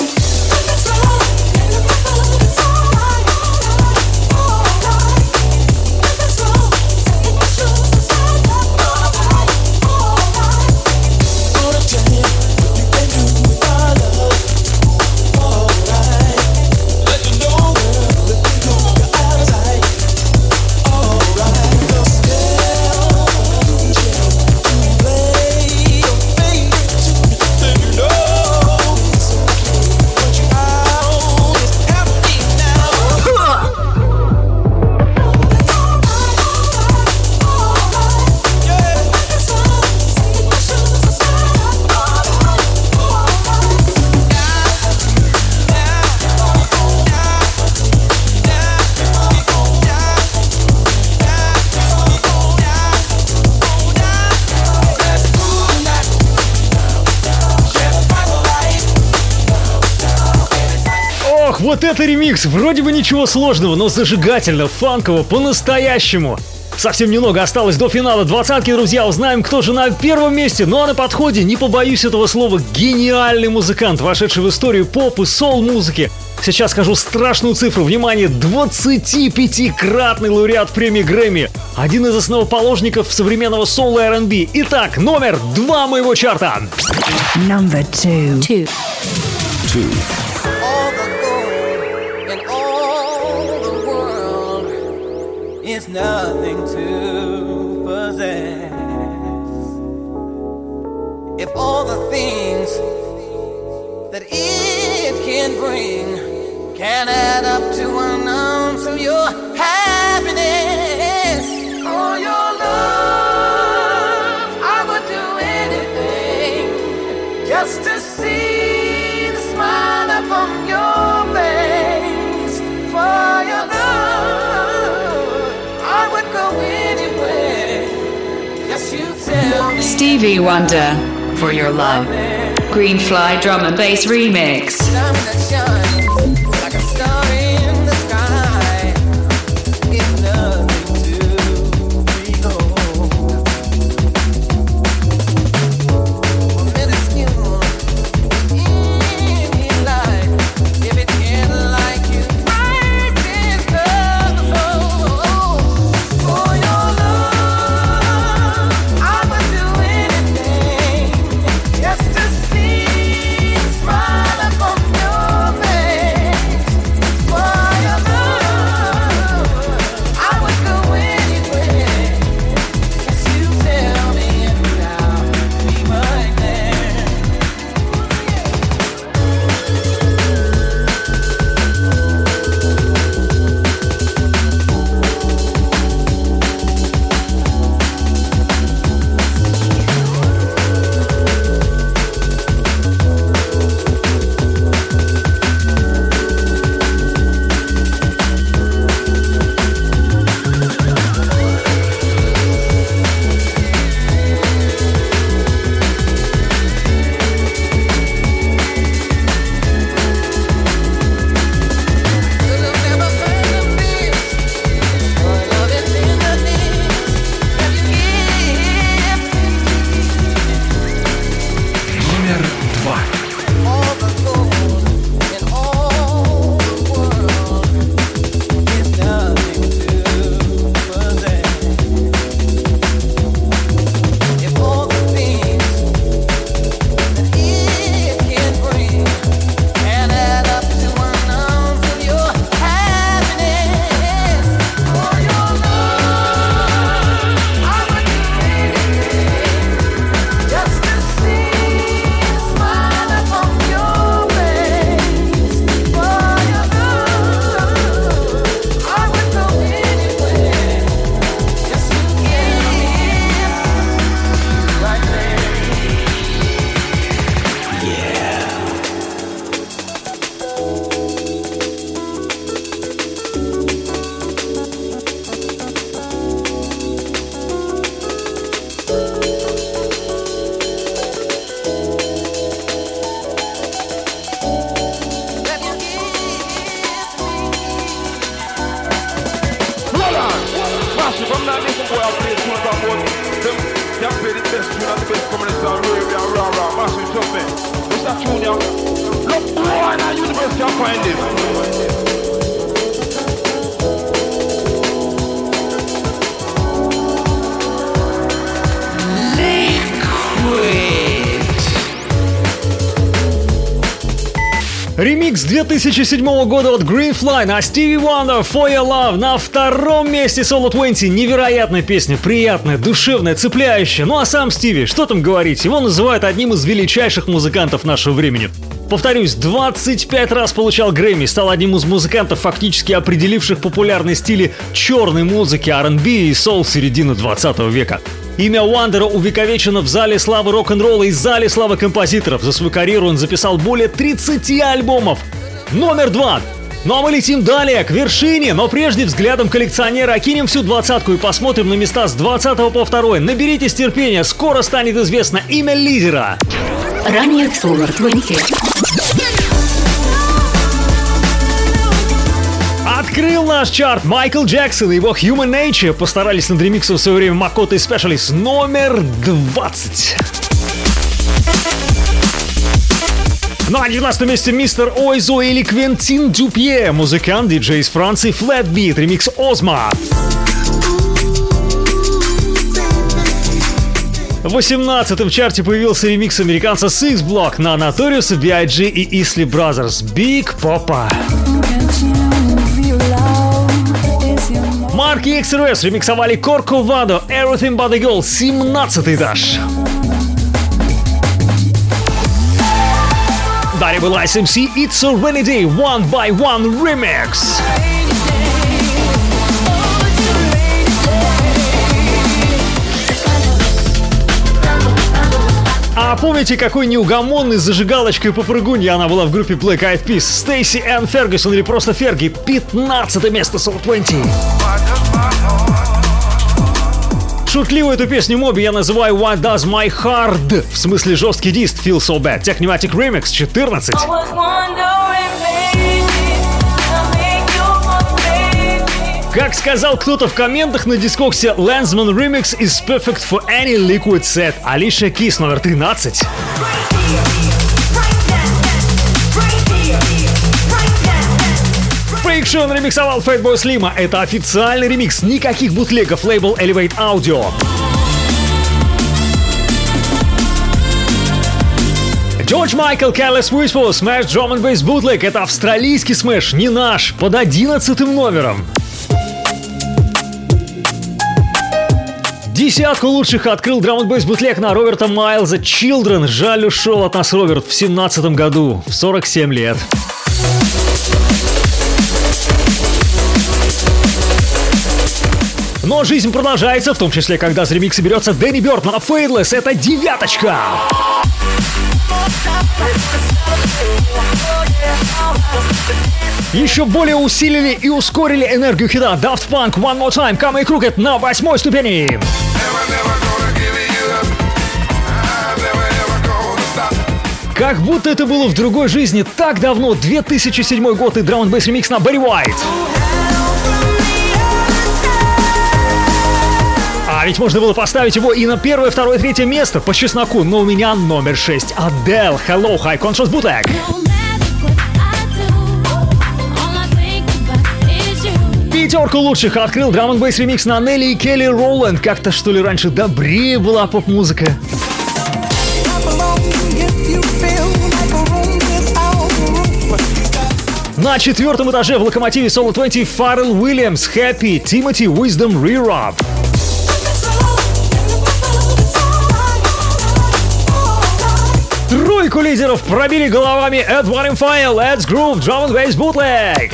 Это ремикс! Вроде бы ничего сложного, но зажигательно, фанково, по-настоящему. Совсем немного осталось до финала двадцатки, друзья. Узнаем, кто же на первом месте. Ну а на подходе, не побоюсь этого слова, гениальный музыкант, вошедший в историю поп и сол-музыки. Сейчас скажу страшную цифру. Внимание, 25-кратный лауреат премии Грэмми. Один из основоположников современного соул и R&B. Итак, номер два моего чарта. Number two. Two. Two. Is nothing to possess. If all the things that it can bring can add up to an ounce of your happiness, Stevie Wonder, For Your Love. Greenfly Drum and Bass Remix. 2007 года от Greenfly на Stevie Wonder For Your Love на втором месте Solo 20. Невероятная песня, приятная, душевная, цепляющая. Ну а сам Стиви, что там говорить, его называют одним из величайших музыкантов нашего времени. Повторюсь, 25 раз получал Грэмми, стал одним из музыкантов, фактически определивших популярные стили черной музыки, R&B и соул середины 20 века. Имя Уандера увековечено в зале славы рок-н-ролла и зале славы композиторов. За свою карьеру он записал более 30 альбомов. Номер два. Ну а мы летим далее, к вершине, но прежде взглядом коллекционера окинем всю двадцатку и посмотрим на места с 20 по 2. Наберитесь терпения, скоро станет известно имя лидера. Ранее в Solar 20. Открыл наш чарт Майкл Джексон и его Human Nature постарались над ремиксом в свое время Макота и Specialist номер 20. Ну а на 19 месте мистер Ойзо или Квентин Дюпье, музыкант, диджей из Франции, Flatbeat, ремикс Озма. В 18 в чарте появился ремикс американца Six Block на Notorious B.I.G. и Isley Brothers Big Papa. Марк и XRS ремиксовали Корко Вадо Everything But The Girl, 17 этаж. Далее был SMC It's a Rainy Day One by One Remix. А помните, какой неугомонной зажигалочкой попрыгунья она была в группе Black Eyed Peas? Стейси Энн Фергюсон или просто Ферги? 15 место Soul 20. Шутливо эту песню Моби я называю What Does My Heart? В смысле жесткий диск Feel So Bad. Technimatic Remix 14. I was wondering, baby, I'll make you my baby. Как сказал кто-то в комментах на дискоксе Lensman Remix is perfect for any liquid set. Алиша Кис номер 13. Show ремиксовал Fatboy Slim. Это официальный ремикс, никаких бутлегов, лейбл Elevate Audio. Джордж Майкл, Careless Whisper, Smash Drum and Bass Bootleg. Это австралийский смэш, не наш, под одиннадцатым номером. Десятку лучших открыл драм н бутлег на Роберта Майлза Children. Жаль, ушел от нас Роберт в семнадцатом году, в 47 лет. Но жизнь продолжается, в том числе, когда за ремиксы берется Дэнни Бёрд на Fadeless. Это девяточка. Еще более усилили и ускорили энергию хита Daft Punk One More Time и Crooked на восьмой ступени. Как будто это было в другой жизни так давно, 2007 год и драм бейс ремикс на Барри Уайт. Ведь можно было поставить его и на первое, второе, третье место по чесноку, но у меня номер 6. Adele, Hello, High Contrast Bootleg. Пятерку лучших открыл драм н ремикс на Нелли и Келли Роланд. Как-то что ли раньше добрее была поп-музыка. На четвертом этаже в локомотиве Solo 20 Фаррелл Уильямс, Happy, Тимоти, Wisdom, Re-Rub. Тройку лидеров пробили головами Ed One File, Let's Groove, Drum and Bass Bootleg.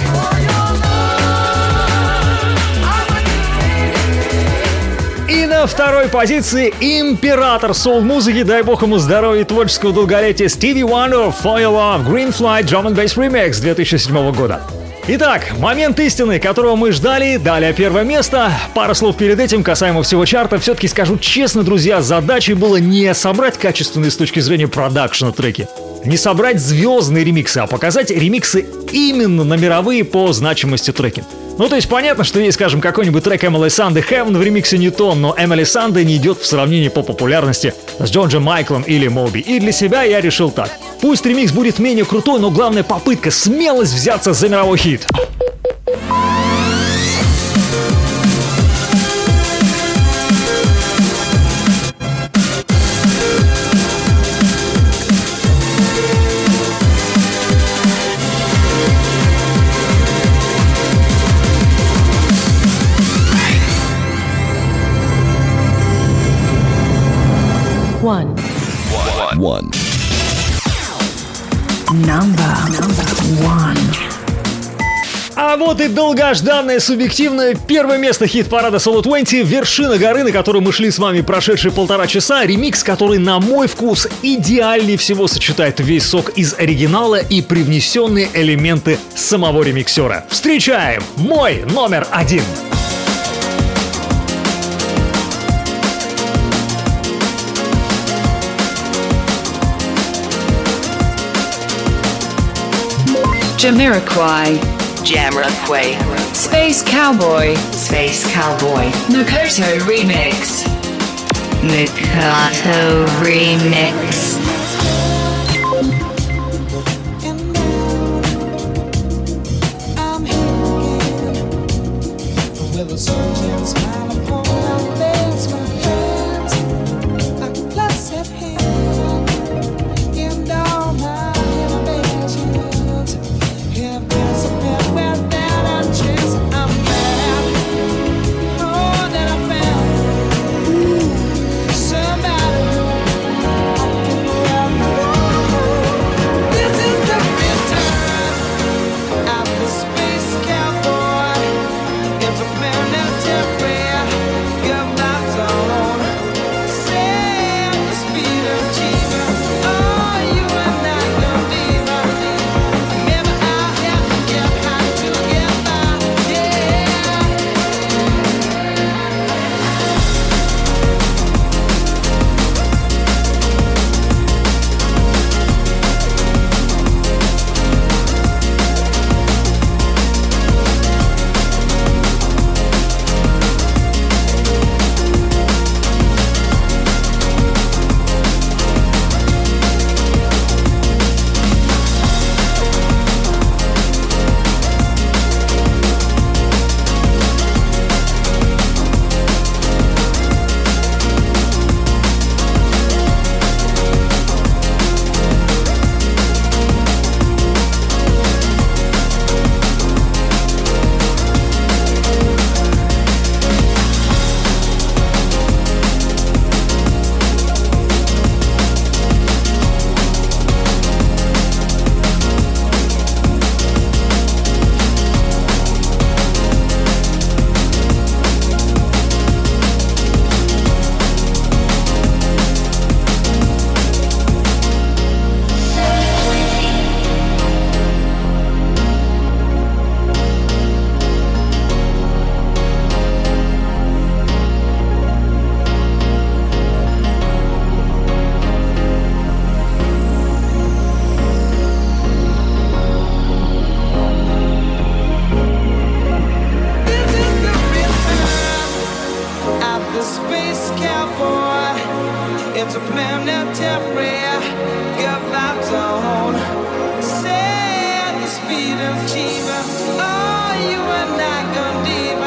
И на второй позиции император соул-музыки, дай бог ему здоровья и творческого долголетия, Стиви Wonder, Your Love, Green Flight, Drum and Bass Remix 2007 года. Итак, момент истины, которого мы ждали, далее первое место. Пара слов перед этим касаемо всего чарта. Все-таки скажу честно, друзья, задачей было не собрать качественные с точки зрения продакшена треки, не собрать звездные ремиксы, а показать ремиксы именно на мировые по значимости треки. Ну, то есть понятно, что есть, скажем, какой-нибудь трек Эмили Санды Heaven в ремиксе не то, но Эмили Санды не идет в сравнении по популярности с Джорджем Майклом или Моби. И для себя я решил так. Пусть ремикс будет менее крутой, но главная попытка, смелость взяться за мировой хит. One. One. Number. А вот и долгожданное субъективное первое место хит-парада Solo 20 «Вершина горы», на которую мы шли с вами прошедшие полтора часа. Ремикс, который, на мой вкус, идеальнее всего сочетает весь сок из оригинала и привнесенные элементы самого ремиксера. Встречаем мой номер один. Jamiroquai. Jamiroquai. Space Cowboy. Space Cowboy. Makoto Remix. Mikado Remix. It's a planetary good vibes on. Say the speed of Chiba. Oh, you and I gonna diva.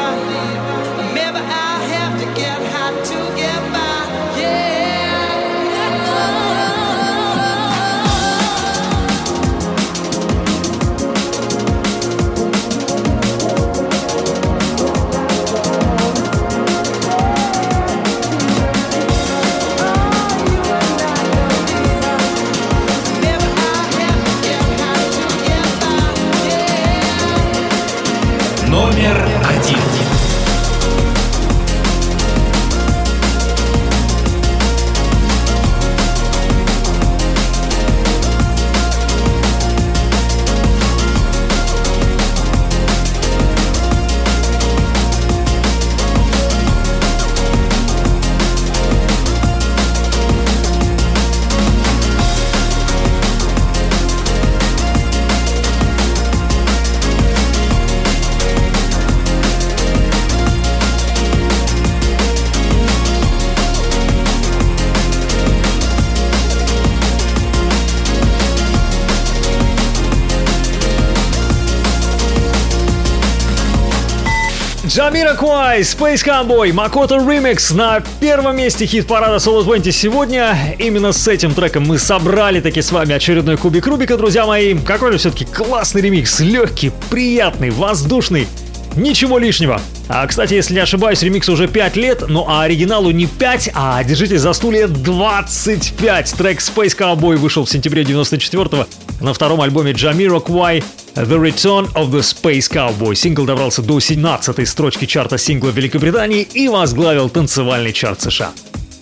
Джамира Куай, Space Cowboy, Макото Remix на первом месте хит-парада Solo 20 сегодня. Именно с этим треком мы собрали таки с вами очередной кубик Рубика, друзья мои. Какой же все-таки классный ремикс, легкий, приятный, воздушный. Ничего лишнего. А, кстати, если не ошибаюсь, ремикс уже 5 лет, ну а оригиналу не 5, а, держите за стулья, 25. Трек Space Cowboy вышел в сентябре 94 на втором альбоме Jamiro Kwai The Return of the Space Cowboy. Сингл добрался до 17 строчки чарта сингла Великобритании и возглавил танцевальный чарт США.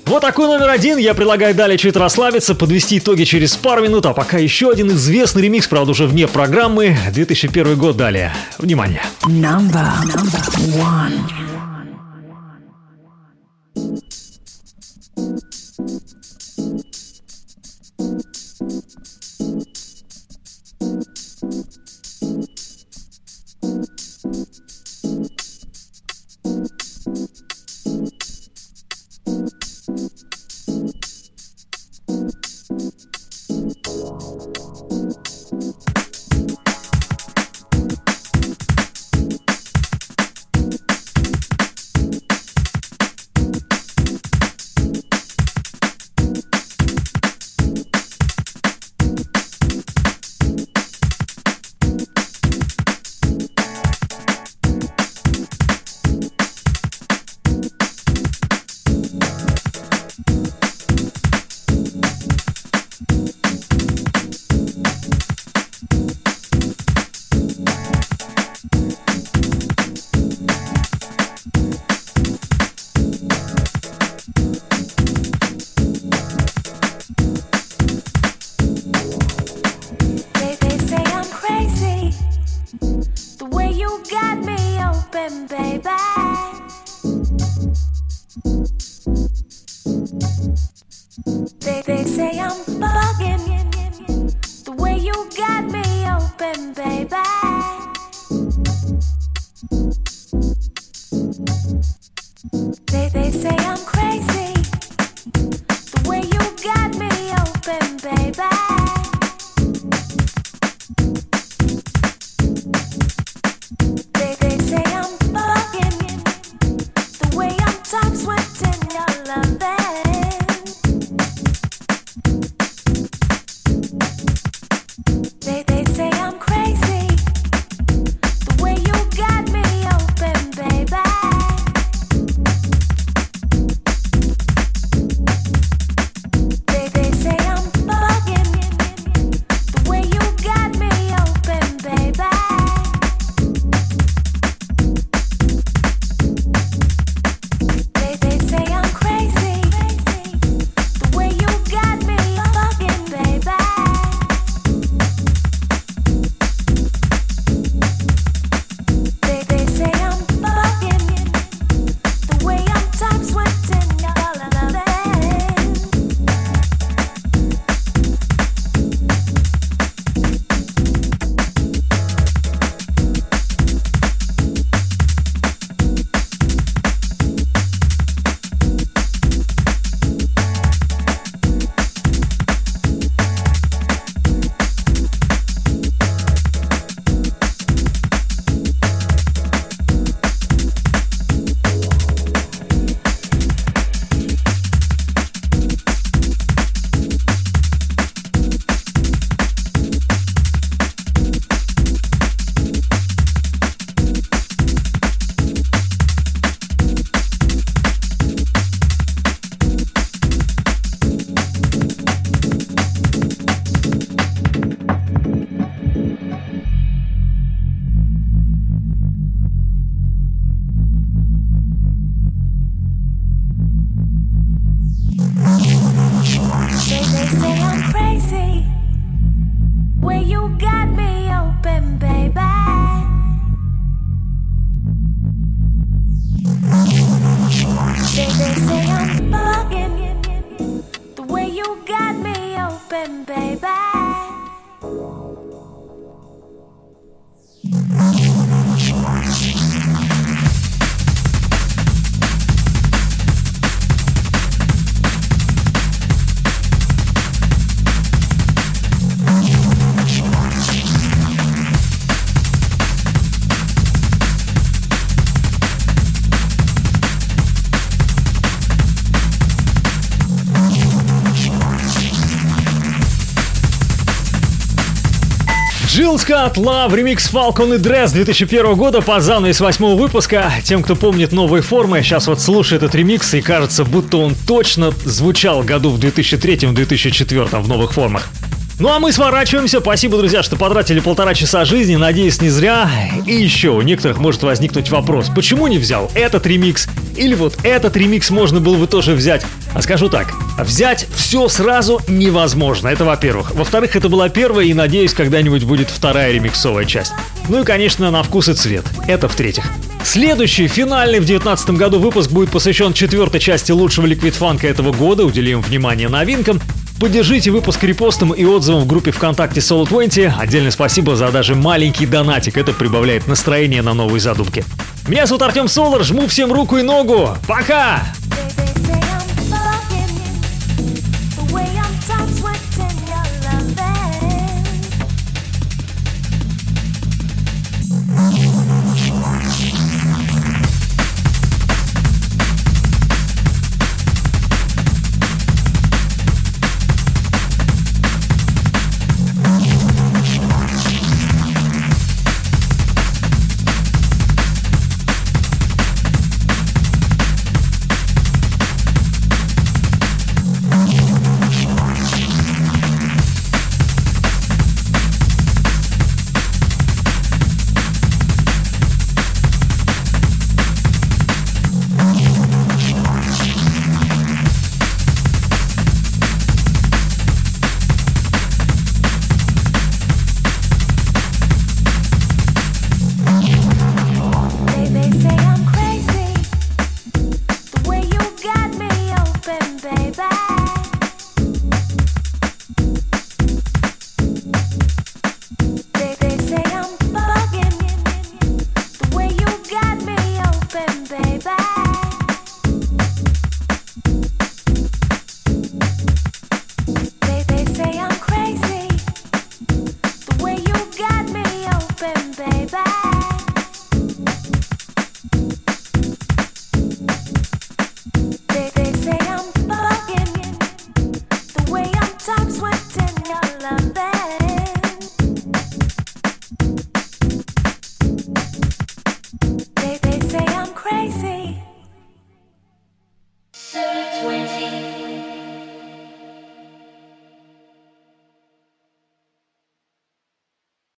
Вот такой номер один. Я предлагаю далее чуть расслабиться, подвести итоги через пару минут, а пока еще один известный ремикс, правда уже вне программы. 2001 год далее. Внимание. Number, number one. Джилл Скотт, Love, ремикс Falcon и Dress 2001 года по из восьмого выпуска. Тем, кто помнит новые формы, сейчас вот слушает этот ремикс и кажется, будто он точно звучал году в 2003-2004 в новых формах. Ну а мы сворачиваемся. Спасибо, друзья, что потратили полтора часа жизни. Надеюсь, не зря. И еще у некоторых может возникнуть вопрос, почему не взял этот ремикс? Или вот этот ремикс можно было бы тоже взять? А скажу так, взять все сразу невозможно. Это во-первых. Во-вторых, это была первая и, надеюсь, когда-нибудь будет вторая ремиксовая часть. Ну и, конечно, на вкус и цвет. Это в-третьих. Следующий, финальный в 2019 году выпуск будет посвящен четвертой части лучшего ликвид-фанка этого года. Уделим внимание новинкам. Поддержите выпуск репостом и отзывом в группе ВКонтакте Solo 20. Отдельное спасибо за даже маленький донатик. Это прибавляет настроение на новые задумки. Меня зовут Артем Солар. Жму всем руку и ногу. Пока! Stop